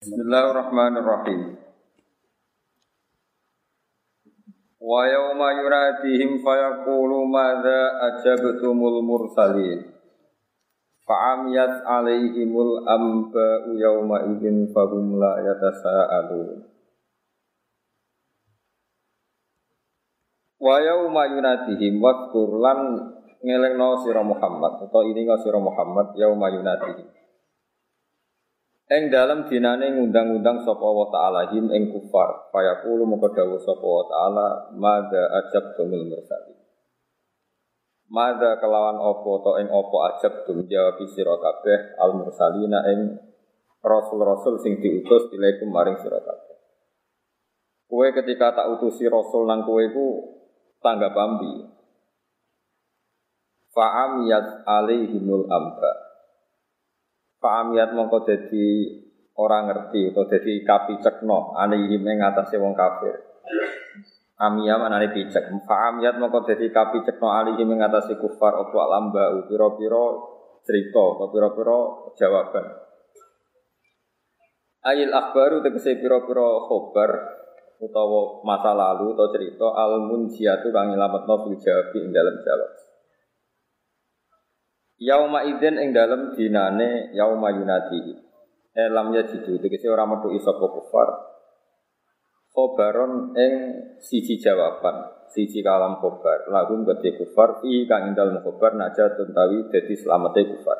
Bismillahirrahmanirrahim. Wa yawma yunadihim fayaqulu madza ajabtumul mursalin. Fa'amiyat alaihimul amba'u yawma idzin fahum la yatasaalun. Wa yawma yunadihim wadkur lan ngelingno sira Muhammad atau ini sira Muhammad yauma yunadihim. Eng dalam dinane ngundang-undang sapa wa ta'ala him ing kufar. Fayaqulu moko dawuh sapa wa ta'ala madza ajab tumul mursalin. Madza kelawan opo to ing opo ajab tum jawab sira kabeh al mursalina ing rasul-rasul sing diutus ilaikum maring sira kabeh. Kue ketika tak utusi rasul nang kue ku tangga. Fa'am yat alaihimul amba Fa'amiyat mongko jadi orang ngerti atau jadi kapi cekno alihim ing atase wong kafir. Amiyah manane picek. Fa'amiyat mongko jadi kapi cekno ing atase kufar apa lamba pira-pira cerita atau pira-pira jawaban. Ayil akhbaru tegese pira-pira khobar utawa masa lalu atau cerita al munjiatu kang nyelametno fil jawabi dalam jawab. Yauma idzin ing dalem dinane yauma yunadi. Elam ya jidu tegese ora metu sapa kufar. Khobaron ing siji jawaban, siji kalam khobar. Lagu gede kufar i kang ing dalem khobar naja tentawi dadi slamete kufar.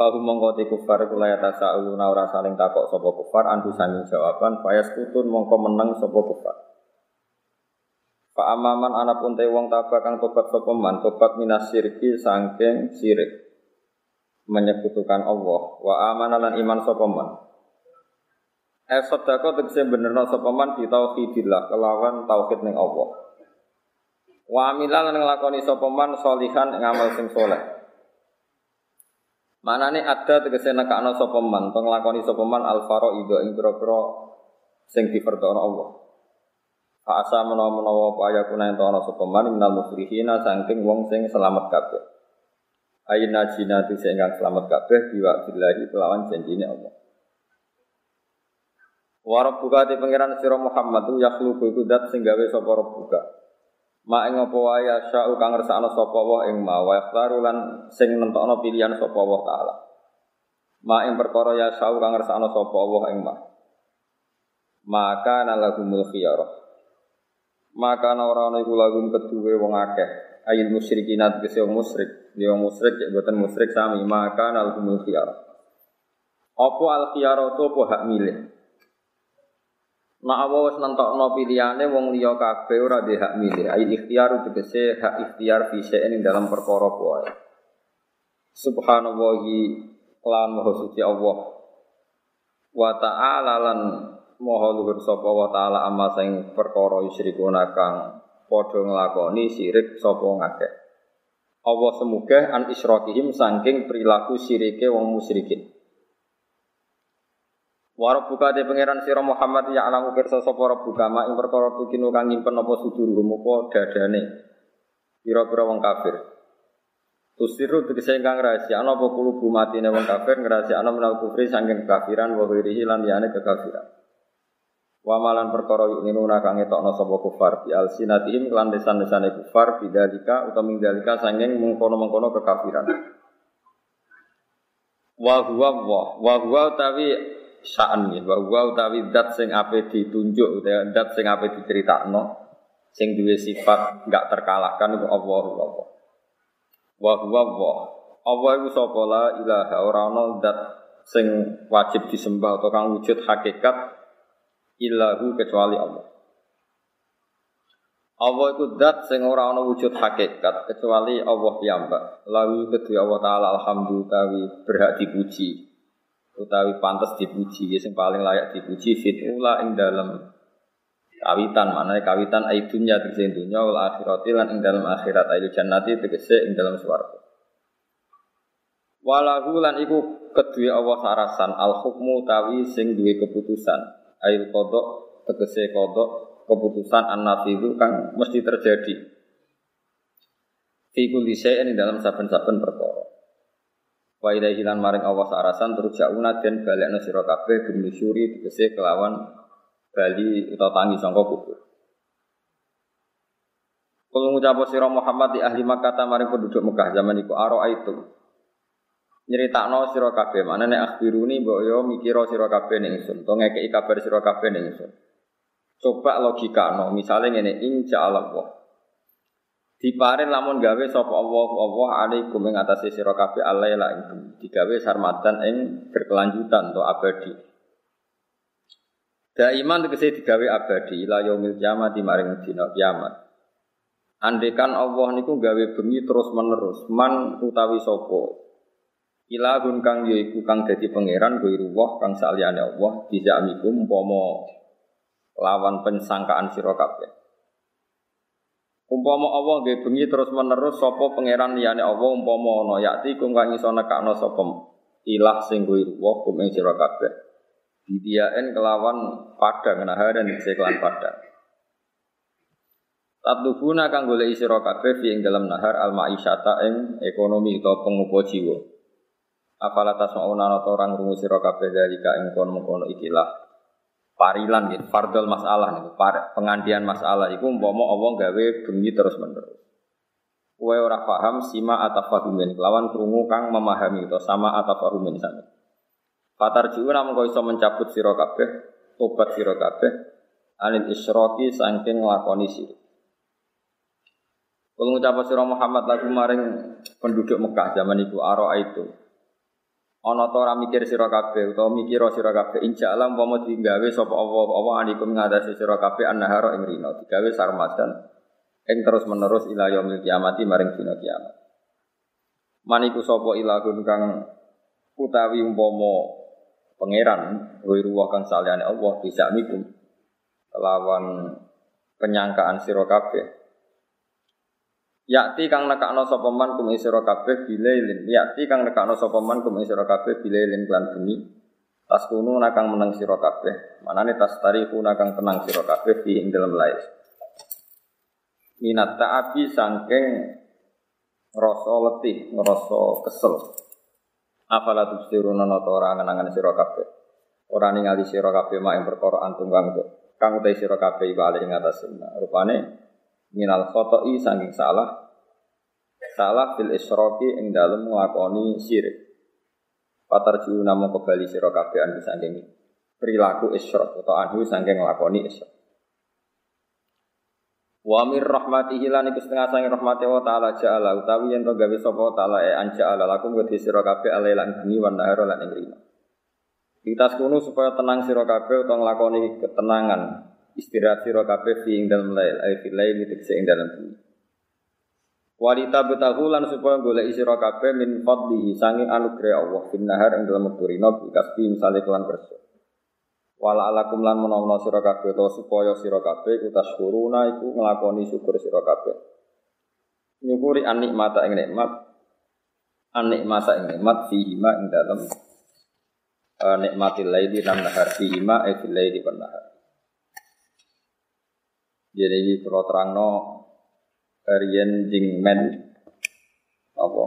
Fahum mongko te kufar kula ya tasauluna ora saling takok sapa kufar andu sanging jawaban fayas kutun mongko meneng sapa kufar. Pak amaman anak pun wong taba kang tobat sapa man? Tobat minas sirki sangking sirik menyekutukan Allah. Wa amana iman sapa man? Eh sedekah tegese benerno sapa man? Di tauhidillah kelawan tauhid ning Allah. Wa amila lan nglakoni sapa man salihan ing amal sing saleh Manane ada tegese nekakno sapa man, penglakoni sapa man al ing pira-pira sing diperdono Allah. Asa menawa-menawa apa ayah kuna ento ana sapa man minal mufrihina saking wong sing selamat kabeh. Ayin najinati sing selamat kabeh biwa billahi kelawan janjine Allah. Warab buka di pangeran sira Muhammad tu yakhluqu iku dat sing gawe sapa buka. Ma ing apa wae asya'u kang ngersakno sapa wa ing ma wa yakhtaru lan sing nentokno pilihan sapa wa taala. Ma ing perkara ya sa'u kang ngersakno sapa wa ing ma. Maka nalahumul khiyarah maka ora ana iku lagum kedue wong akeh ayil musyrikin tegese wong musyrik dia wong musyrik ya boten musyrik sami maka al khiyar apa al khiyar itu apa hak milih Nek apa wis nentokno pilihane wong liya kabeh ora di hak milih. Ai ikhtiar tegese hak ikhtiar fi ing dalam perkara wae. Subhanallahi lan maha suci Allah. Wa ta'ala lan Moho luhur sapa wa taala amma sing perkara yusyrikuna kang padha nglakoni sirik sapa ngakeh. Allah semoga an isyrokihim saking perilaku sirike wong musyrikin. Warab buka de pangeran sira Muhammad ya alamu pirsa sapa rabbuka ma ing perkara tukinu kang nyimpen apa sudur apa dadane. Pira-pira wong kafir. Tusiru tegese ingkang rahasia ana apa kulubu matine wong kafir ana menal kufri saking kekafiran wa lan liyane kekafiran. Wa malan perkara yu'minuna kang ngetokno sapa kufar bi alsinatihim lan desan-desane kufar bidzalika utawa mingdalika sanging mengkono-mengkono kekafiran. Wa huwa wa wa huwa utawi sa'an ya wa huwa utawi dat sing ape ditunjuk utawa dat sing ape diceritakno sing duwe sifat enggak terkalahkan iku Allah Allah. Wa huwa wa Allah iku sapa la ilaha ora ana dat sing wajib disembah atau kang wujud hakikat illahu kecuali Allah. Allah itu dat sing ora ana wujud hakikat kecuali Allah piyambak. Lalu kedua Allah taala alhamdulillah berhak dipuji utawi pantas dipuji sing paling layak dipuji fitula ing dalam kawitan mana kawitan aidunya tegese dunya wal akhirati lan ing dalam akhirat ail jannati tegese ing dalam swarga. Walahu lan iku kedua Allah sarasan al hukmu tawi sing duwe keputusan ail kodok tegese kodok keputusan an itu kan mesti terjadi fi kulli ini dalam saben-saben perkara Wa ilaihi lan maring Allah sarasan terus jauna den balekno sira kabeh binusyuri tegese kelawan bali utawa tangi sangka kubur. Kalau ngucap sira Muhammad di ahli Makkah maring penduduk Mekah zaman iku aro itu. Nyeritakno sira kabeh. Manane akhbiruni mbok yo mikira sira kabeh ning ingsun, to ngekeki kabar sira kabeh ning ingsun. Coba logika no, misalnya ngene insya Allah. Diparin lamun gawe sapa Allah Allah alaikum ing atase sira kabeh alaila ing digawe sarmatan ing berkelanjutan atau abadi. Daiman tegese digawe abadi ila yaumil kiamat di maring dina kiamat. Andekan Allah niku gawe bengi terus menerus man utawi sapa ilahun kang yaiku kang dadi pangeran ruwah kang saliyane Allah bisa amikum umpama lawan pensangkaan sira kabeh. Umpama Allah nggih bengi terus menerus sapa pangeran liyane Allah umpama ana yakti kum kang iso nekakno sapa ilah sing kuwi ruwah kum ing sira kabeh. Didiaen kelawan padang dan kelan padang. Tatubuna kang golek sira kabeh ing dalam nahar al maisyata ing ekonomi utawa pengupo jiwa. Afala tasmauna ana orang rungu sira kabeh dari ka ing kono-kono ikilah parilan gitu, fardol masalah par, pengandian masalah itu umpama Allah gawe bengi terus menerus. Kue ora paham sima atafahumin lawan krungu kang memahami itu sama atafahumin sana. Fatar jiwa kau iso mencabut siro kabeh, tobat siro kabeh, anil isroki sangking ngelakoni siro. Kalau ngucap siro Muhammad lagu maring penduduk Mekah zaman itu aro itu, Ana ta ora mikir sira kabeh utawa mikira sira kabeh insya Allah umpama digawe sapa Allah Allah anikum ngatasi sira kabeh annahara ing rino digawe sarmadan ing terus menerus ila yaumil kiamati maring dina kiamat. Maniku sapa ilahun kang utawi umpama pangeran wa kang saliyane Allah bisa mikum lawan penyangkaan sira kabeh Yakti kang nekakno sapa man kum isra kabeh bilailin. Yakti kang nekakno sapa man kum isra kabeh bilailin lan bengi. Tas kunu nakang menang sira kabeh. Manane tas tariku nakang tenang sira kabeh di ing dalem lair. Minat ta'abi sangking ngrasa letih, ngrasa kesel. Afala tubsiruna nata ora ngenangan sira kabeh. Ora ningali sira kabeh mak ing perkara antung kang kang utai sira kabeh iku atas Rupane minal khoto'i saking salah salah fil isroki ing dalem nglakoni syirik. Patar jiu namu kembali sira kabeh anu saking perilaku isyrok atau anhu saking nglakoni isyrok Wa mir rahmatihi lan iku setengah sange rahmati wa ta'ala ja'ala utawi yen to gawe sapa ta'ala e anja'ala lakum wa sira kabeh alai lan bengi wan nahara lan ing rino. Kita sekunu supaya tenang sira kabeh utawa nglakoni ketenangan istirahat sira kabeh fi ing dalem lail ay fi lail tegese ing dalem bumi Walita betahu lan supaya golek sira kabeh min fadlihi sange anugerah Allah. Fin nahar ing dalem turina bikasbi misale kelan kersa. Wala alakum lan menawa sira kabeh to supaya sira kabeh utasykuruna iku nglakoni syukur sira kabeh. Nyukuri an nikmata ing nikmat an nikmata ing nikmat fihi ma ing dalem uh, nikmatil laili lan nahar fihi ma e fil laili wan nahar. Jadi ini terang no Rian men apa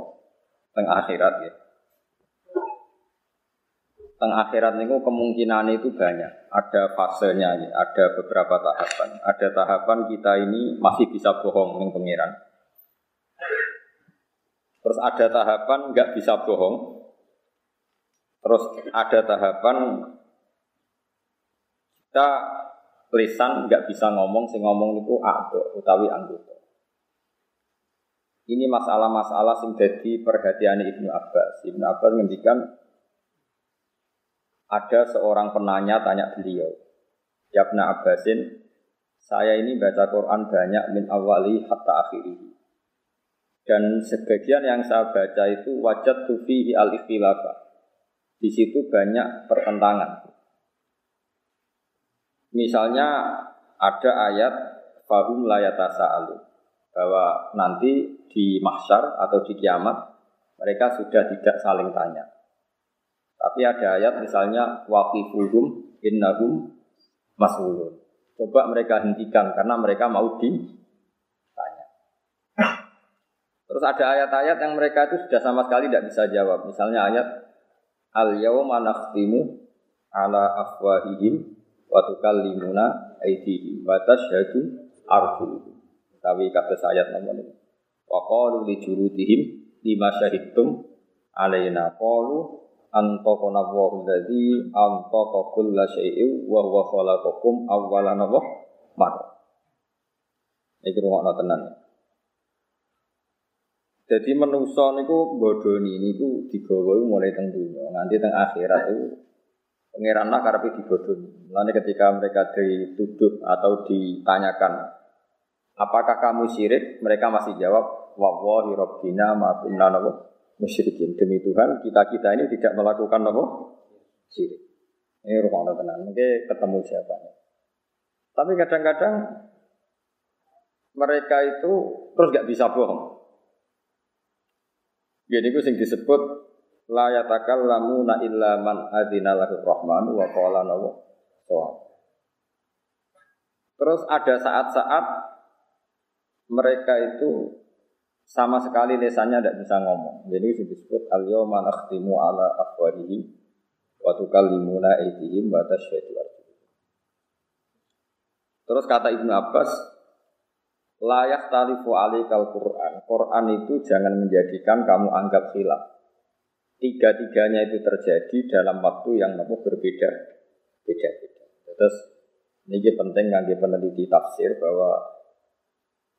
teng akhirat ya. Teng akhirat niku kemungkinan itu banyak. Ada fasenya, ya. ada beberapa tahapan. Ada tahapan kita ini masih bisa bohong dengan pangeran. Terus ada tahapan nggak bisa bohong. Terus ada tahapan kita lisan nggak bisa ngomong, sing ngomong itu ado utawi anggota. Ini masalah-masalah sing jadi perhatian Ibnu Abbas. Ibnu Abbas ngendikan ada seorang penanya tanya beliau, Ya Ibnu Abbasin, saya ini baca Quran banyak min awali hatta akhiri. Dan sebagian yang saya baca itu wajat tufi al ikhtilafah. Di situ banyak pertentangan. Misalnya ada ayat fahum layatasa alu bahwa nanti di mahsyar atau di kiamat mereka sudah tidak saling tanya. Tapi ada ayat misalnya waqifuhum innahum mas'ulun. Coba mereka hentikan karena mereka mau ditanya. Terus ada ayat-ayat yang mereka itu sudah sama sekali tidak bisa jawab. Misalnya ayat al yauma nakhtimu ala afwahihim wa tukallimuna aydihim wa tashhadu arjuluhum. Tapi kata ayat nomor ini. Wa qalu li jurudihim lima syahidtum alaina qalu antaqana Allahu alladzi antaqa kulla syai'in wa huwa khalaqakum awwalan marrah. Iki rungokno tenan. Jadi manusa niku bodoni niku digawa mulai teng dunya nganti teng akhirat itu pangeran lah karepe dibodoni. Mulane ketika mereka dituduh atau ditanyakan apakah kamu syirik, mereka masih jawab wallahi rabbina ma kunna musyrikin. Demi Tuhan, kita-kita ini tidak melakukan apa? Syirik. Ini rumah Allah tenang. Mungkin ketemu jawabannya. Tapi kadang-kadang mereka itu terus gak bisa bohong. Jadi itu yang disebut la yatakallamu illa man adzina lahu rahmanu wa qala nawa Terus ada saat-saat mereka itu sama sekali lesannya tidak bisa ngomong. Jadi disebut al yawma nakhtimu ala afwarihim wa tukallimuna aydihim wa tasyhadu Terus kata Ibnu Abbas, layak talifu alikal Quran. Quran itu jangan menjadikan kamu anggap khilaf. Tiga-tiganya itu terjadi dalam waktu yang namun berbeda. Beda-beda. Terus ini penting bagi peneliti tafsir bahwa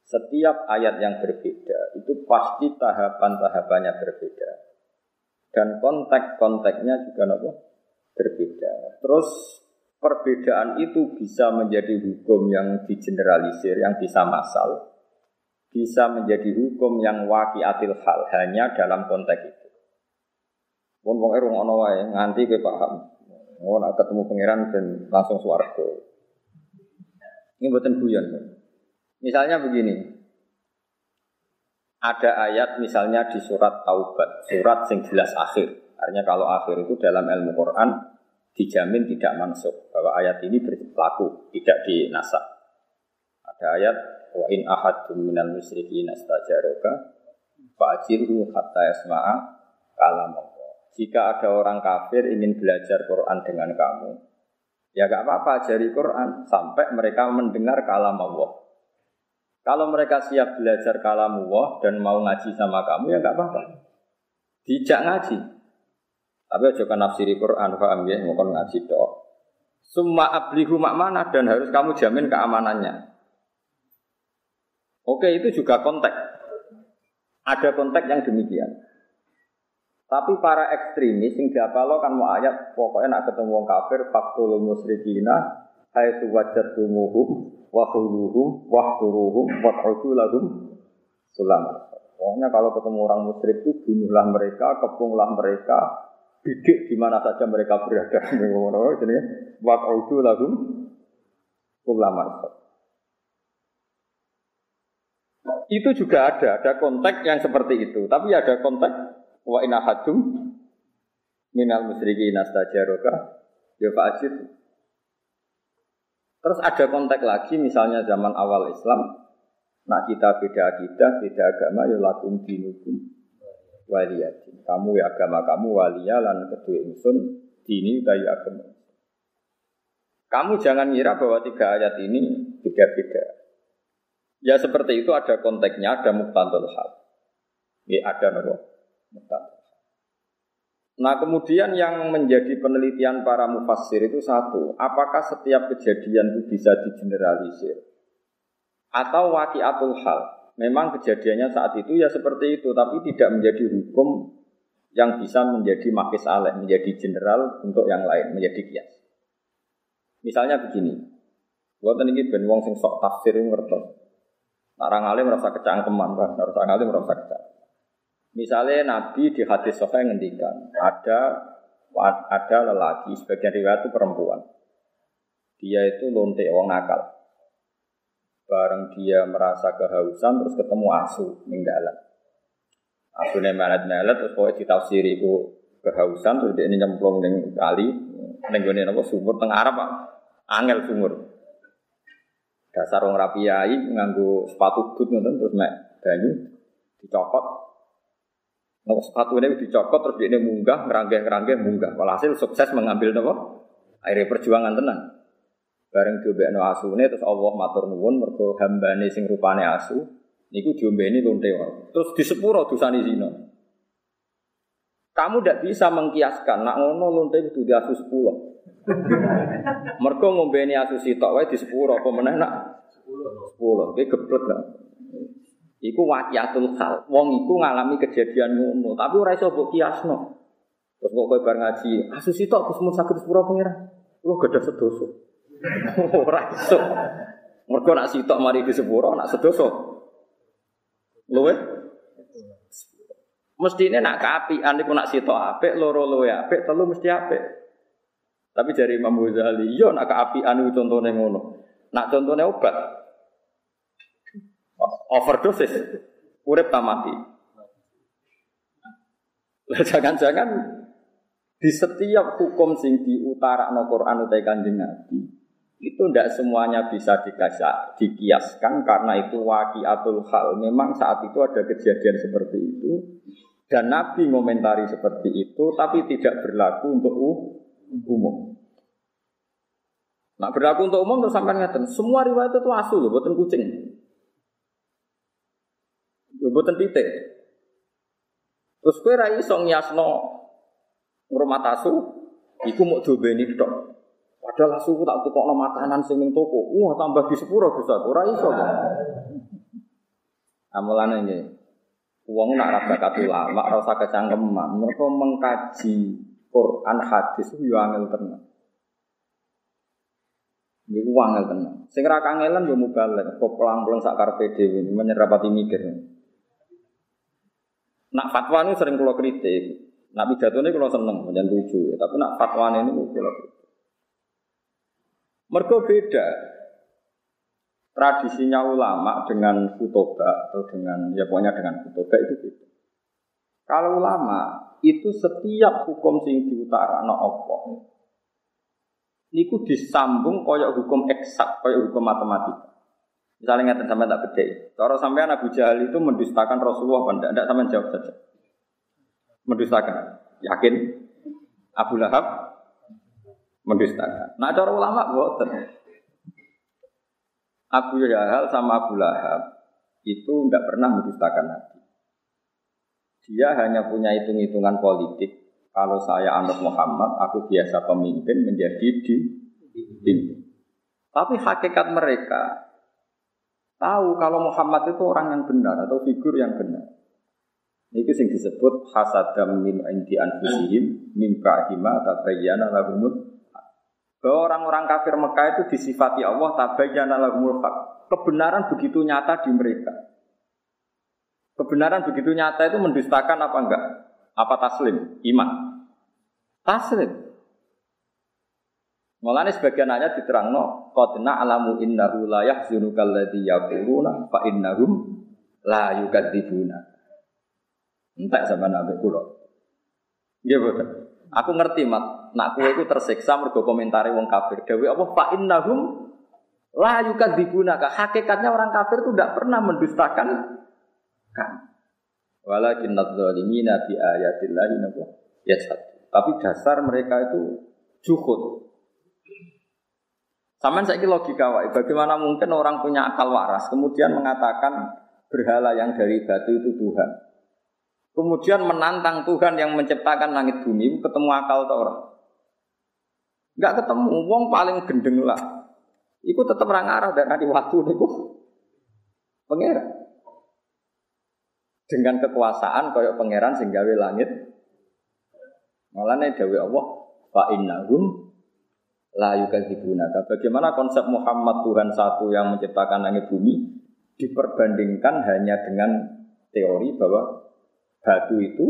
setiap ayat yang berbeda itu pasti tahapan-tahapannya berbeda. Dan konteks-konteksnya juga nopo berbeda. Terus perbedaan itu bisa menjadi hukum yang digeneralisir, yang bisa masal. Bisa menjadi hukum yang wakiatil hal hanya dalam konteks itu. Pun wong erung ana wae nganti ke paham. Nak ketemu pangeran dan langsung swarga. Ini buatan guyon. Misalnya begini, ada ayat misalnya di surat Taubat, surat sing jelas akhir. Artinya kalau akhir itu dalam ilmu Quran dijamin tidak masuk bahwa ayat ini berlaku, tidak dinasak. Ada ayat wa in ahadum minal musyrikin astajaroka fa'jirhu hatta yasma'a kalam. Jika ada orang kafir ingin belajar Quran dengan kamu, ya gak apa-apa ajari Quran sampai mereka mendengar kalam Allah. Kalau mereka siap belajar kalamullah dan mau ngaji sama kamu ya nggak apa-apa. Dijak ngaji. Tapi aja kan nafsiri Quran, paham ya, mau ngaji dok. Summa ablihu mana dan harus kamu jamin keamanannya. Oke, itu juga konteks. Ada konteks yang demikian. Tapi para ekstremis yang lo kan mau ayat pokoknya nak ketemu wong kafir faktul musyrikina haitsu wajadtumuhum wa khuluhum wa suruhum wa lahum sulam. Pokoknya kalau ketemu orang musyrik itu bunuhlah mereka, kepunglah mereka, bidik di mana saja mereka berada. Jadi wa lahum sulam. Itu juga ada, ada konteks yang seperti itu. Tapi ada konteks wa inahadum minal musyrikin astajaroka ya fa'ajid Terus ada konteks lagi misalnya zaman awal Islam, nak kita beda akidah, beda agama, ya lakum dinukum waliyati. Kamu ya agama kamu walia lan kedua insun dini kayu agama. Kamu jangan ngira bahwa tiga ayat ini beda-beda. Ya seperti itu ada konteksnya, ada muktantul hal. Ya ada nopo muktantul Nah kemudian yang menjadi penelitian para mufassir itu satu, apakah setiap kejadian itu bisa digeneralisir? Atau wakiatul hal, memang kejadiannya saat itu ya seperti itu, tapi tidak menjadi hukum yang bisa menjadi makis aleh, menjadi general untuk yang lain, menjadi kias. Misalnya begini, buat ini ben wong sing sok tafsir ngerti. Narang alim merasa kecangkeman, kan? Alim merasa kecangkeman. Misalnya Nabi di hadis Sahih ngendikan ada ada lelaki sebagian riwayat itu perempuan. Dia itu lonte wong nakal. Bareng dia merasa kehausan terus ketemu asu ninggalan. Asu melet-melet terus pokoknya ditafsiri itu kehausan terus dia ini nyemplung ning kali ning gone napa sumur teng Arab. Angel sumur. Dasar wong rapi nganggo sepatu but ngoten terus mek banyu dicopot. Nah, sepatu ini dicopot terus dia munggah, ngeranggeh-ngeranggeh munggah. Walhasil sukses mengambil nopo akhirnya perjuangan tenan. Bareng diobekno asune terus Allah matur nuwun mergo hambane sing rupane asu niku diombeni lonte Terus di sepuro dosane zina. Kamu tidak bisa mengkiaskan nak ngono lonte itu di asu sepuluh. Mergo ngombeni asu sitok wae di sepuro apa meneh nak sepuluh. Iki geblek lah. Iku waqiatul hal. Wong iku ngalami kejadian ngono, tapi ora iso mbok kiasno. Terus kok kowe bar ngaji, asu sitok Gus mun saged sepuro pengira. Lu gadah sedoso. Ora iso. Mergo nak sitok mari di sepuro, nak sedoso. Luwe Mesti ini nak keapian iku nak sitok apik, loro luwe apik, telu mesti apik. Tapi dari Imam Ghazali, yo nak keapian itu contohnya ngono. Nak contohnya obat, overdosis, urip tak mati. Jangan-jangan di setiap hukum sing di utara no Quran utai kanjeng Nabi itu tidak semuanya bisa dikasih, dikiaskan karena itu wakiatul hal. Memang saat itu ada kejadian seperti itu dan Nabi ngomentari seperti itu tapi tidak berlaku untuk umum. Nah berlaku untuk umum terus sampai ngeten. Semua riwayat itu asu loh, buatan kucing. Buatan titik. Terus kue rai song yasno ngurmat asu, iku ini tok. Padahal asu tak tukok no makanan sing toko. Wah tambah di sepuro bisa. Ora iso. Amalan ini. Uang nak rasa katu lama, rasa kecangkeman. Mereka mengkaji Quran hadis itu yo angel tenan. Uang angel tenan. Sing ra kangelan yo mubalek, kok pelang-pelang sak karepe dhewe menyerapati mikir. Nak fatwa ini sering kulo kritik. Nak pidato ini kulo seneng, menjadi lucu. Tapi nak fatwa ini kulo kritik. Mergo beda tradisinya ulama dengan kutoba atau dengan ya pokoknya dengan kutoba itu beda. Kalau ulama itu setiap hukum sing diutara no Allah niku disambung koyok hukum eksak, koyok hukum matematika. Misalnya ngeten sampai tak beda. Kalau sampai Abu Jahal itu mendustakan Rasulullah apa enggak? Enggak sampai jawab saja. Mendustakan. Yakin? Abu Lahab mendustakan. Nah cara ulama boten. Abu Jahal sama Abu Lahab itu tidak pernah mendustakan Nabi. Dia hanya punya hitung-hitungan politik. Kalau saya anut Muhammad, aku biasa pemimpin menjadi di pimpin. Tapi hakikat mereka tahu kalau Muhammad itu orang yang benar atau figur yang benar. Ini sing disebut hasadam min indi anfusihim min ba'dima tabayyana lahumul bahwa orang-orang kafir Mekah itu disifati Allah tabayyana lahumul haq. Kebenaran begitu nyata di mereka. Kebenaran begitu nyata itu mendustakan apa enggak? Apa taslim? Iman. Taslim. Mulane sebagian ayat diterangno qadna alamu innahu la yahzunuka alladhi yaquluna fa innahum la yukadzibuna. Entek sama nabi kula. Nggih boten. Aku ngerti mat nak kue itu tersiksa mergo komentari wong kafir. Dewi apa fa innahum la yukadzibunaka. Hakikatnya orang kafir itu tidak pernah mendustakan kan. Walakin nadzalimina bi ayatillahi nabo satu. Tapi dasar mereka itu juhud. Saman saya logika wae. Bagaimana mungkin orang punya akal waras kemudian mengatakan berhala yang dari batu itu Tuhan. Kemudian menantang Tuhan yang menciptakan langit bumi ketemu akal atau orang? Enggak ketemu, wong paling gendeng lah. Iku tetap orang arah dan nanti waktu niku pangeran. Dengan kekuasaan koyok pangeran sehingga langit. Malah nih dawe Allah fa innahum la yukadzibunaka. Bagaimana konsep Muhammad Tuhan satu yang menciptakan langit bumi diperbandingkan hanya dengan teori bahwa batu itu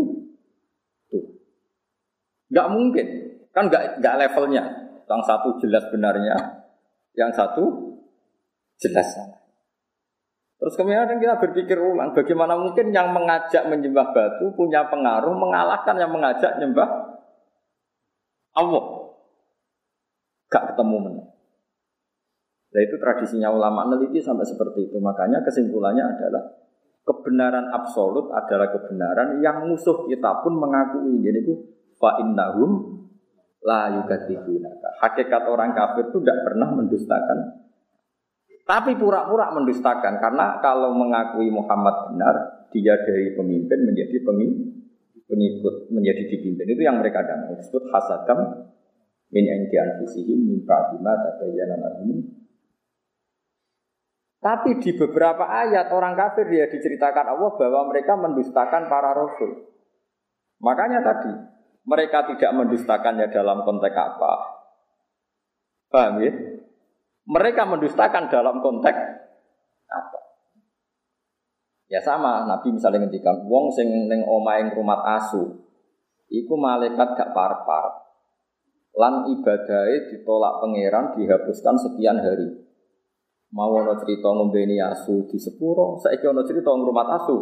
tuh. Enggak mungkin. Kan nggak nggak levelnya. Yang satu jelas benarnya, yang satu jelas. Terus kemudian kita berpikir ulang, bagaimana mungkin yang mengajak menyembah batu punya pengaruh mengalahkan yang mengajak menyembah Allah. Gak ketemu mana. Nah itu tradisinya ulama meneliti sampai seperti itu. Makanya kesimpulannya adalah kebenaran absolut adalah kebenaran yang musuh kita pun mengakui. Jadi itu fa innahum la yukadzibunaka. Hakikat orang kafir itu tidak pernah mendustakan. Tapi pura-pura mendustakan karena kalau mengakui Muhammad benar, dia dari pemimpin menjadi pengikut, menjadi dipimpin. Itu yang mereka dan disebut hasadam min indi anfusihim min ba'di ma tabayyana lahum tapi di beberapa ayat orang kafir dia diceritakan Allah bahwa mereka mendustakan para rasul. Makanya tadi mereka tidak mendustakannya dalam konteks apa? Paham ya? Mereka mendustakan dalam konteks apa? Ya sama, Nabi misalnya ngendikan wong sing ning omahe rumah asu, iku malaikat gak par-par. Lan ibadahnya ditolak pangeran dihapuskan sekian hari. Mau ono cerita ngombeni asu di sepuro, saya ono cerita ngrumat asu.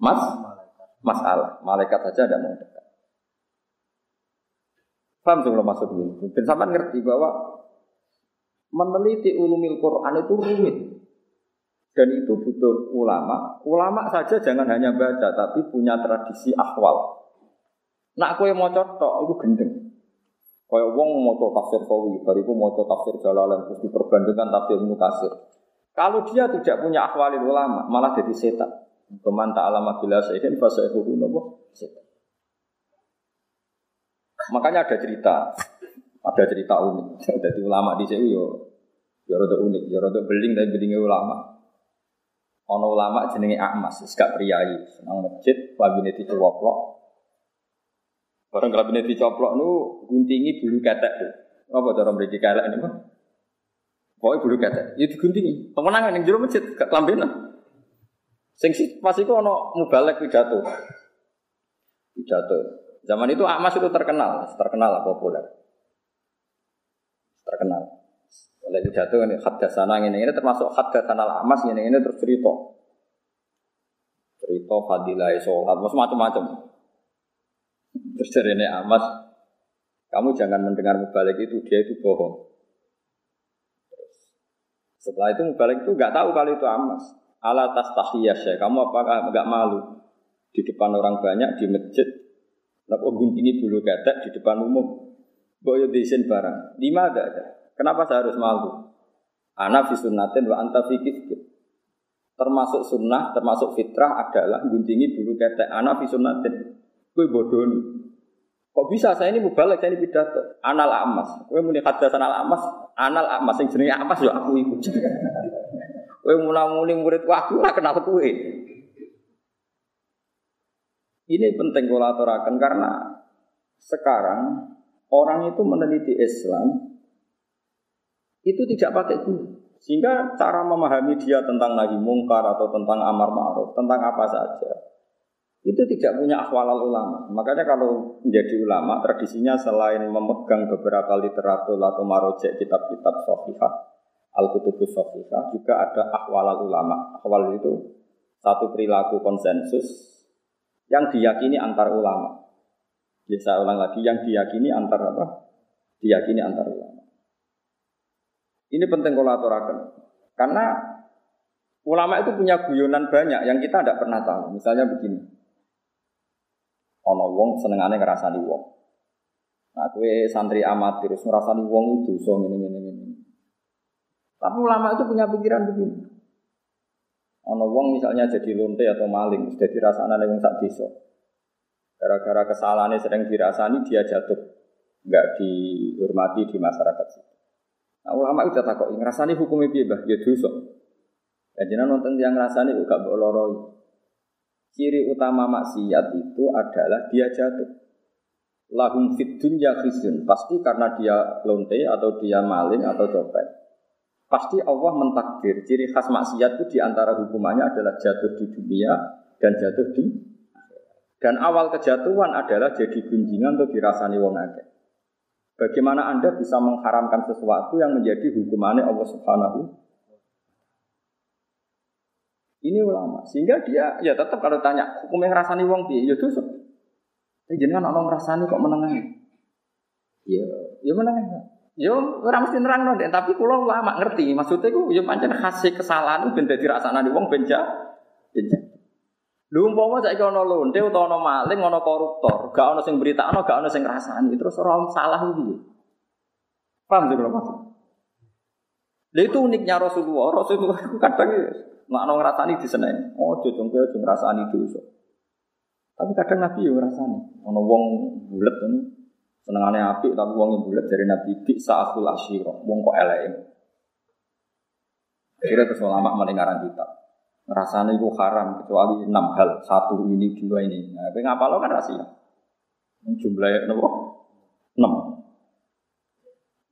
Mas, masalah. Malaikat saja tidak mau dekat. Paham sih kalau maksud ini? Dan sampai ngerti bahwa meneliti ulumil Quran itu rumit. Dan itu butuh ulama. Ulama saja jangan hanya baca, tapi punya tradisi akwal. Nak kue mau cotok, itu gendeng. Kayak wong mau tafsir Sawi, bariku mau tafsir Jalalain terus diperbandingkan tafsir Ibnu Kalau dia tidak punya akhwalil ulama, malah jadi setan. Keman ta'alama bila sayyidin fasaihuhu nopo setan. Makanya ada cerita, ada cerita unik. Jadi ulama di sini yo, yo rada unik, yo rada beling dan belingnya ulama. Ono ulama jenenge Ahmas, gak priayi, senang masjid, lagi neti cowoklok, Barang kelabine dicoplok nu guntingi bulu ketek tuh. Apa cara mriki kelek ini mah? Pokoknya bulu ketek. Ya diguntingi. Pemenangan yang jero masjid gak kelambenan. Sing sih pas iku ana mubalek pidato. Pidato. Zaman itu Ahmas itu terkenal, terkenal populer. Terkenal. Oleh pidato ini hadasana ini ini termasuk hadasana Ahmas ini ini terus cerita. Cerita fadilah sholat, macam-macam. Terus dari ini Amas, kamu jangan mendengar mubalik itu, dia itu bohong. setelah itu mubalik itu nggak tahu kalau itu Amas. Ala tas tahiyah ya, kamu apakah nggak malu di depan orang banyak di masjid? Kenapa ini dulu ketek di depan umum? Boyo disin barang. Lima ada ada. Kenapa saya harus malu? Anak fi sunnatin wa anta fi Termasuk sunnah, termasuk fitrah adalah guntingi bulu ketek. Anak fi sunnatin. Gue bodoh nih. Kok bisa saya ini mubalek, saya ini pidato. Anal amas. Gue muni hadas anal amas. Anal amas yang jenenge amas ya aku iku. Gue muni murid aku lah kenal kue. Ini penting kalau aturakan karena sekarang orang itu meneliti Islam itu tidak pakai guru. Sehingga cara memahami dia tentang nahi mungkar atau tentang amar ma'ruf, tentang apa saja, itu tidak punya akhwalal ulama. Makanya kalau menjadi ulama, tradisinya selain memegang beberapa literatur atau marojek kitab-kitab sofihah, al-kutubus sofihah, juga ada akhwalal ulama. Akhwal itu satu perilaku konsensus yang diyakini antar ulama. Bisa ulang lagi, yang diyakini antar apa? Diyakini antar ulama. Ini penting kolaborasi. Karena ulama itu punya guyonan banyak yang kita tidak pernah tahu. Misalnya begini, Ono wong senengane ngrasani wong. Nah, kue santri amatir ngrasani wong itu so ini ini ini. Tapi ulama itu punya pikiran begini. Ono wong misalnya jadi lonte atau maling, sudah dirasani oleh wong sak desa. Gara-gara kesalahannya sering dirasani dia jatuh, nggak dihormati di masyarakat Nah, ulama itu takut, ngrasani hukumnya piye, Bah? Ya dosa. Ya jenengan nonton yang ngrasani gak mbok loroi. Ciri utama maksiat itu adalah dia jatuh. Lahum fit dunya khizyun. Pasti karena dia lonte atau dia maling atau copet. Pasti Allah mentakdir. Ciri khas maksiat itu di antara hukumannya adalah jatuh di dunia dan jatuh di dan awal kejatuhan adalah jadi gunjingan atau dirasani wong akeh. Bagaimana Anda bisa mengharamkan sesuatu yang menjadi hukumannya Allah Subhanahu ini ulama. Sehingga dia ya tetap kalau tanya hukum yang rasani wong piye ya dosa. Tapi jenengan ana ngrasani kok menengahi. Ya, ya menengahi. Ya ora mesti nerang no, tapi kula ulama ngerti. Maksudnya ku ya pancen khas kesalahan ben dadi rasane wong ben Lho umpama saiki ana lonte utawa ana maling, ana koruptor, gak ana sing beritakno, gak ana sing ngrasani, terus ora salah piye? Paham sih kalau maksud? Lha itu uniknya Rasulullah. Rasulullah itu kadang ya, nggak ana ngrasani diseneni. Oh, jujung aja ngrasani dosa. Tapi kadang Nabi yo ngrasani. Ana wong bulet ngono senengane apik tapi wong yang bulet dari Nabi bi sa'atul asyira. Wong kok eleke. Akhirnya terus ulama mulai ngarang kitab. Rasanya itu haram kecuali enam hal. Satu ini, dua ini. Nah, tapi ngapa lo kan rahasia. Jumlahnya nopo enam.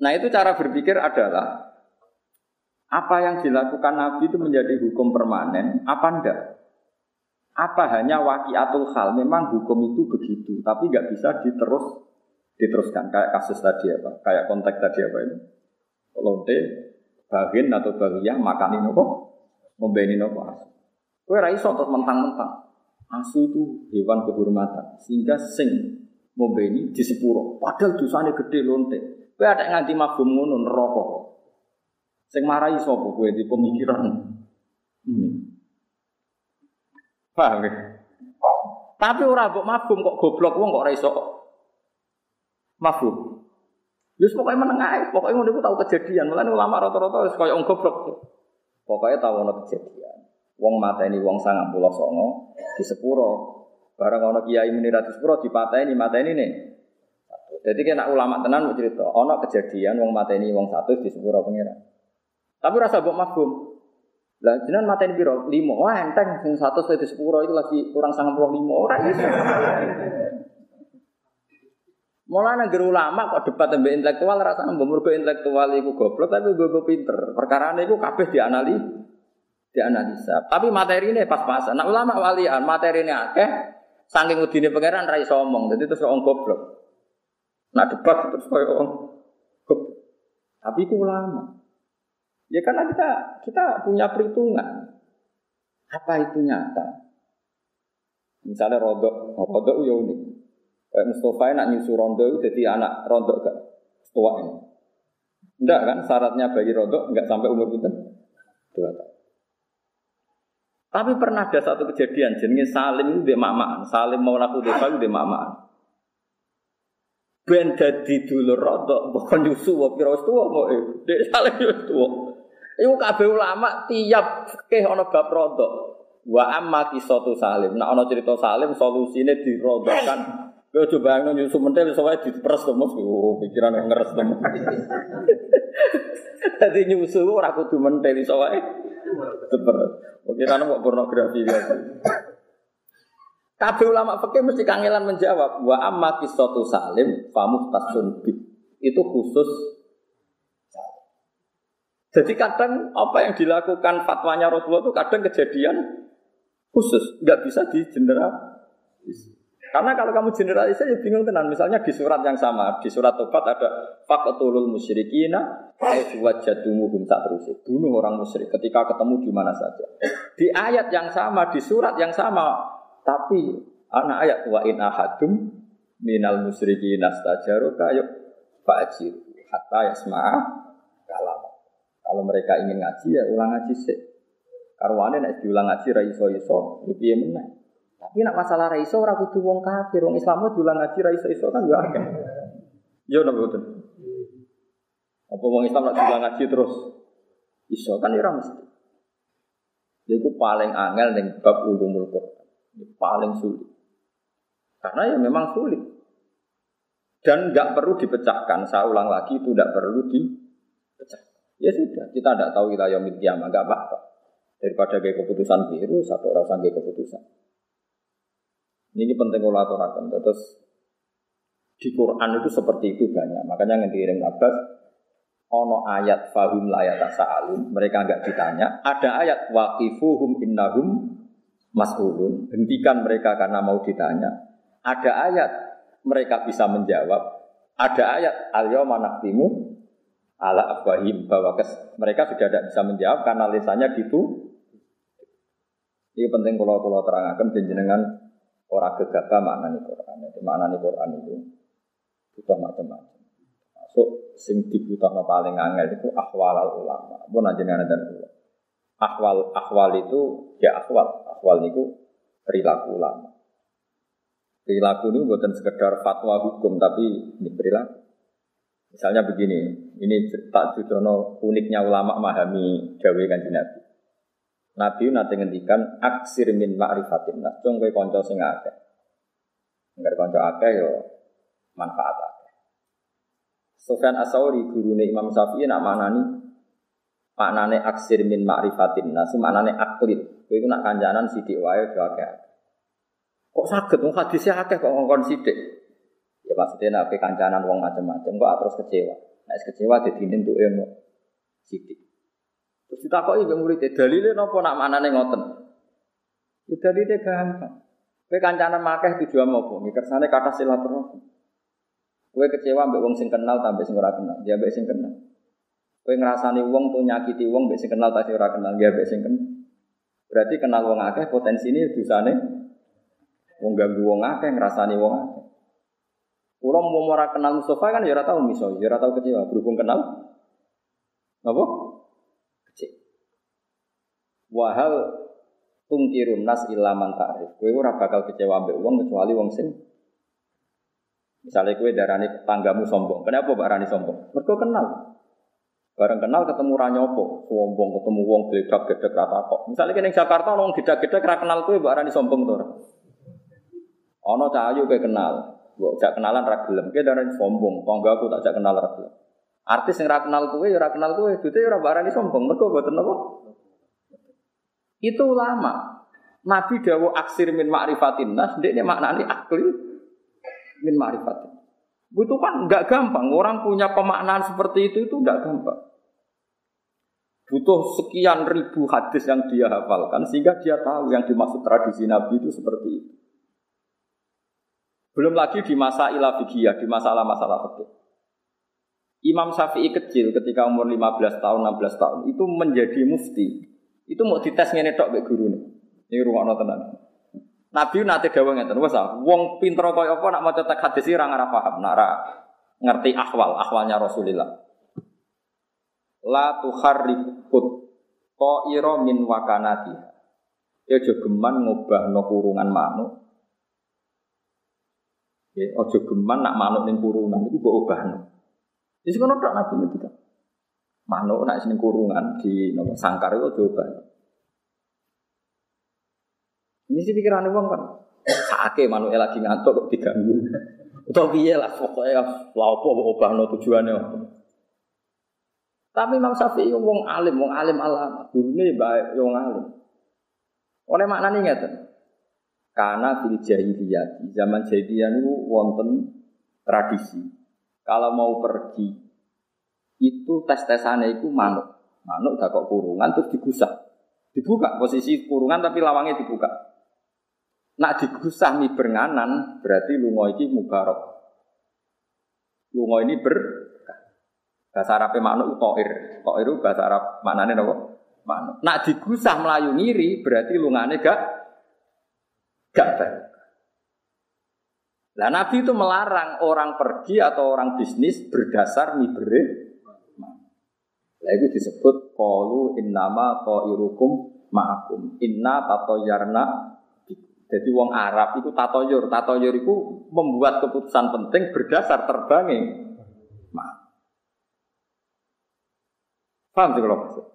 Nah itu cara berpikir adalah apa yang dilakukan Nabi itu menjadi hukum permanen, apa enggak? Apa hanya wakiatul hal? Memang hukum itu begitu, tapi nggak bisa diterus diteruskan kayak kasus tadi apa? Kayak konteks tadi apa ini? Lonte, bagin atau bagiyah makan ini kok Membeni nopo asu. Kowe ra iso terus mentang-mentang. Asu itu hewan kehormatan sehingga sing membeni di sepuro. Padahal dosane gede lonte. Kowe ada nganti mabum ngono neraka. Sing marahi sapa kowe di pemikiran ini. Paham ya? Tapi ora mbok mabum kok goblok wong kok ora iso mabum. Yus pokoknya menengah, pokoknya ngono iku tau kejadian. Mulane ulama rata-rata wis koyo goblok. Pokoknya tahu ono kejadian. Wong mata ini wong sangat pulau songo di sepuro. Barang ono kiai muni sepuro di ini mata ini nih. Jadi kena ulama tenan mau cerita. Ono kejadian wong mata ini wong satu di sepuro pengiran. Tapi rasa buk mafhum. Lah jenengan mata ini biro limo. Wah enteng sing satu di sepuro itu lagi kurang sangat puluh limo orang itu. Mulai negeri ulama kok debat tentang intelektual rasanya mergo intelektual itu goblok tapi gue pinter. Perkara ini gue kabeh dianalisis, dianalisa. Tapi materi ini pas-pasan. Nah ulama walian materi ini akeh, saking udine pangeran rai somong, jadi terus orang goblok. Nah debat terus kayak orang goblok. Tapi itu ulama. Ya karena kita kita punya perhitungan. Apa itu nyata? Misalnya rodok, rodok ya unik. Kayak Mustafa nak nyusu rondo itu jadi anak rondo gak tua ini. Enggak kan syaratnya bagi rondo enggak sampai umur kita dua tahun. Tapi pernah ada satu kejadian jenenge Salim itu dia mamaan. Salim mau laku desa itu dia mamaan. Ben dadi dulur rondo bukan nyusu wa pira tua mau eh. Dek Salim wis tua. Iku kabeh ulama tiap fikih ana bab rondo. Wa amma kisatu Salim. Nah ana cerita Salim solusine dirondokan Gue coba yang nyusu mentel soalnya diperes tuh mas, oh, pikiran yang ngeres tuh. Jadi nyusu orang kudu mentel soalnya diperes. Pikiran mau pornografi gitu. Tapi ulama fakih mesti kangelan menjawab wa amma kisatu salim famuh tasun itu khusus jadi kadang apa yang dilakukan fatwanya Rasulullah itu kadang kejadian khusus, nggak bisa di general. Karena kalau kamu generalisir ya bingung tenan. Misalnya di surat yang sama, di surat Tobat ada faqtulul musyrikina wajadumuhum tak terus. Bunuh orang musyrik ketika ketemu di mana saja. Di ayat yang sama, di surat yang sama, tapi anak ayat wa in ahadum minal musyrikina stajaruka yuk fajir hatta yasma'a. Kalau mereka ingin ngaji ya ulang ngaji sih. Karwane nek diulang ngaji ra iso-iso, ya piye meneh. Tapi nak masalah raiso ora kudu wong kafir, wong Islam diulang ngaji raiso iso kan ya akeh. Yo napa betul. Apa wong Islam nak diulang ngaji terus iso kan ora mesti. Itu paling angel ning bab ulumul Quran. Paling sulit. Karena ya memang sulit. Dan nggak perlu dipecahkan. Saya ulang lagi itu tidak perlu dipecah. Ya sudah, kita tidak tahu wilayah kiamat, nggak apa-apa. Daripada kayak keputusan biru, satu orang sampai keputusan. Ini penting kalau aturakan. Terus di Quran itu seperti itu banyak. Makanya yang diiring Abbas, ono ayat fahum layat sa'alun. Mereka enggak ditanya. Ada ayat waqifuhum innahum mas'ulun. Hentikan mereka karena mau ditanya. Ada ayat mereka bisa menjawab. Ada ayat al-yawma ala afwahim bahwa mereka sudah tidak bisa menjawab karena lisannya ditu. Ini penting kalau kalau terangkan jenengan Orang gegabah makna nih Quran. Makna nih Quran itu butuh macam-macam. Masuk sing dibutuh paling angel itu akhwal al ulama. Pun aja nih ada dulu. Akhwal akhwal itu ya akhwal. Akhwal itu perilaku ulama. Perilaku ini bukan sekedar fatwa hukum, tapi ini perilaku. Misalnya begini, ini tak judono uniknya ulama memahami gawe kanji Nabi. Nabi nanti ngendikan aksir min ma'rifatin nas, cung kowe kanca sing akeh. Enggar kanca akeh yo manfaat akeh. Sufyan Asauri gurune Imam Syafi'i nak manani maknane aksir min ma'rifatin nas, maknane aklid. Kowe iku nak kancanan sithik wae yo akeh. Kok saged wong hadise akeh kok ngongkon sithik. Ya maksudnya nabi kancanan wong macam-macam kok terus kecewa. Nah, kecewa jadi untuk ilmu sidik. Terus kita kok ibu murid dalilnya nopo nak mana nih ngoten. Ya dalilnya gampang. Kue kancanan makeh tujuan apa? Mikir sana kata silaturahmi. Kue kecewa mbek wong sing kenal tambah sing ora kenal. Ya mbek sing kenal. Kue ngerasani wong tuh nyakiti wong mbek sing kenal tapi ora kenal. Ya mbek sing kenal. Berarti kenal wong akeh potensi ini dosane wong ganggu wong akeh ngerasani wong akeh. Kulo mau ora kenal Mustafa kan ya tahu miso, ya tahu kecewa. Berhubung kenal, apa? Kecewa. Wahal tungkirun nas ilaman ta'rif. Kowe ora bakal kecewa ambek wong kecuali wong sing Misalnya kue darani tanggamu sombong. Kenapa Mbak Rani sombong? Mereka kenal. Bareng kenal ketemu ranyopo, sombong ketemu wong geledak gedek rata kok. Misalnya kene Jakarta wong gedek gedek ra kenal kue Mbak Rani sombong tuh. Ono cahayu kue kenal. Gue jak kenalan ragilem, kita dari sombong, tongga aku tak jak kenal ragilem. Artis yang kenal kue, ya kenal kue, itu ya barani sombong, mereka buatan apa? Itu ulama. Nabi dawo aksir min ma'rifatin nas, dia ini maknanya akli min ma'rifatin. Itu kan nggak gampang. Orang punya pemaknaan seperti itu itu nggak gampang. Butuh sekian ribu hadis yang dia hafalkan sehingga dia tahu yang dimaksud tradisi Nabi itu seperti itu. Belum lagi di masa ilah fikih, di masalah-masalah fikih. Imam Syafi'i kecil ketika umur 15 tahun, 16 tahun itu menjadi mufti. Itu mau dites ngene tok mbek gurune. Ini rungokno tenan. Nabi nate dawuh ngeten, wes ah, wong pinter kaya apa nak maca teks hadis ora ora paham, nak ora ngerti ahwal, ahwalnya Rasulullah. La tuharrikut ta'ira min wakanati. Ya jogeman ngubahno kurungan manuk Ya, ojo geman nak manuk ning kurungan itu mbok obahno. Wis ngono tok Nabi ngendika. Manuk nak sing kurungan di nopo sangkar itu ojo. Ini sih pikiran wong kan. Sake manuke lagi ngantuk kok diganggu. Utawa piye lah pokoknya lha opo obahno tujuannya. Tapi Imam Syafi'i wong alim, wong alim alam. Gurune baik wong alim. Oleh maknane ngeten. Karena fil jahiliyah, zaman jahiliyah itu wonten tradisi. Kalau mau pergi itu tes-tesannya itu manuk. Manuk gak kok kurungan terus digusah. Dibuka posisi kurungan tapi lawangnya dibuka. Nak digusah nih bernganan berarti lungo ini mubarok. Lungo ini ber bahasa Arab manuk toir. Toir itu bahasa Arab maknanya apa? Manuk. Nak digusah melayu ngiri berarti lungane gak Gak baik. Nah Nabi itu melarang orang pergi atau orang bisnis berdasar mibere. Nah itu disebut kalu innama irukum ma'akum inna yarna. jadi wong Arab itu tatoyur, tatoyur itu membuat keputusan penting berdasar terbangnya. Paham sih kalau?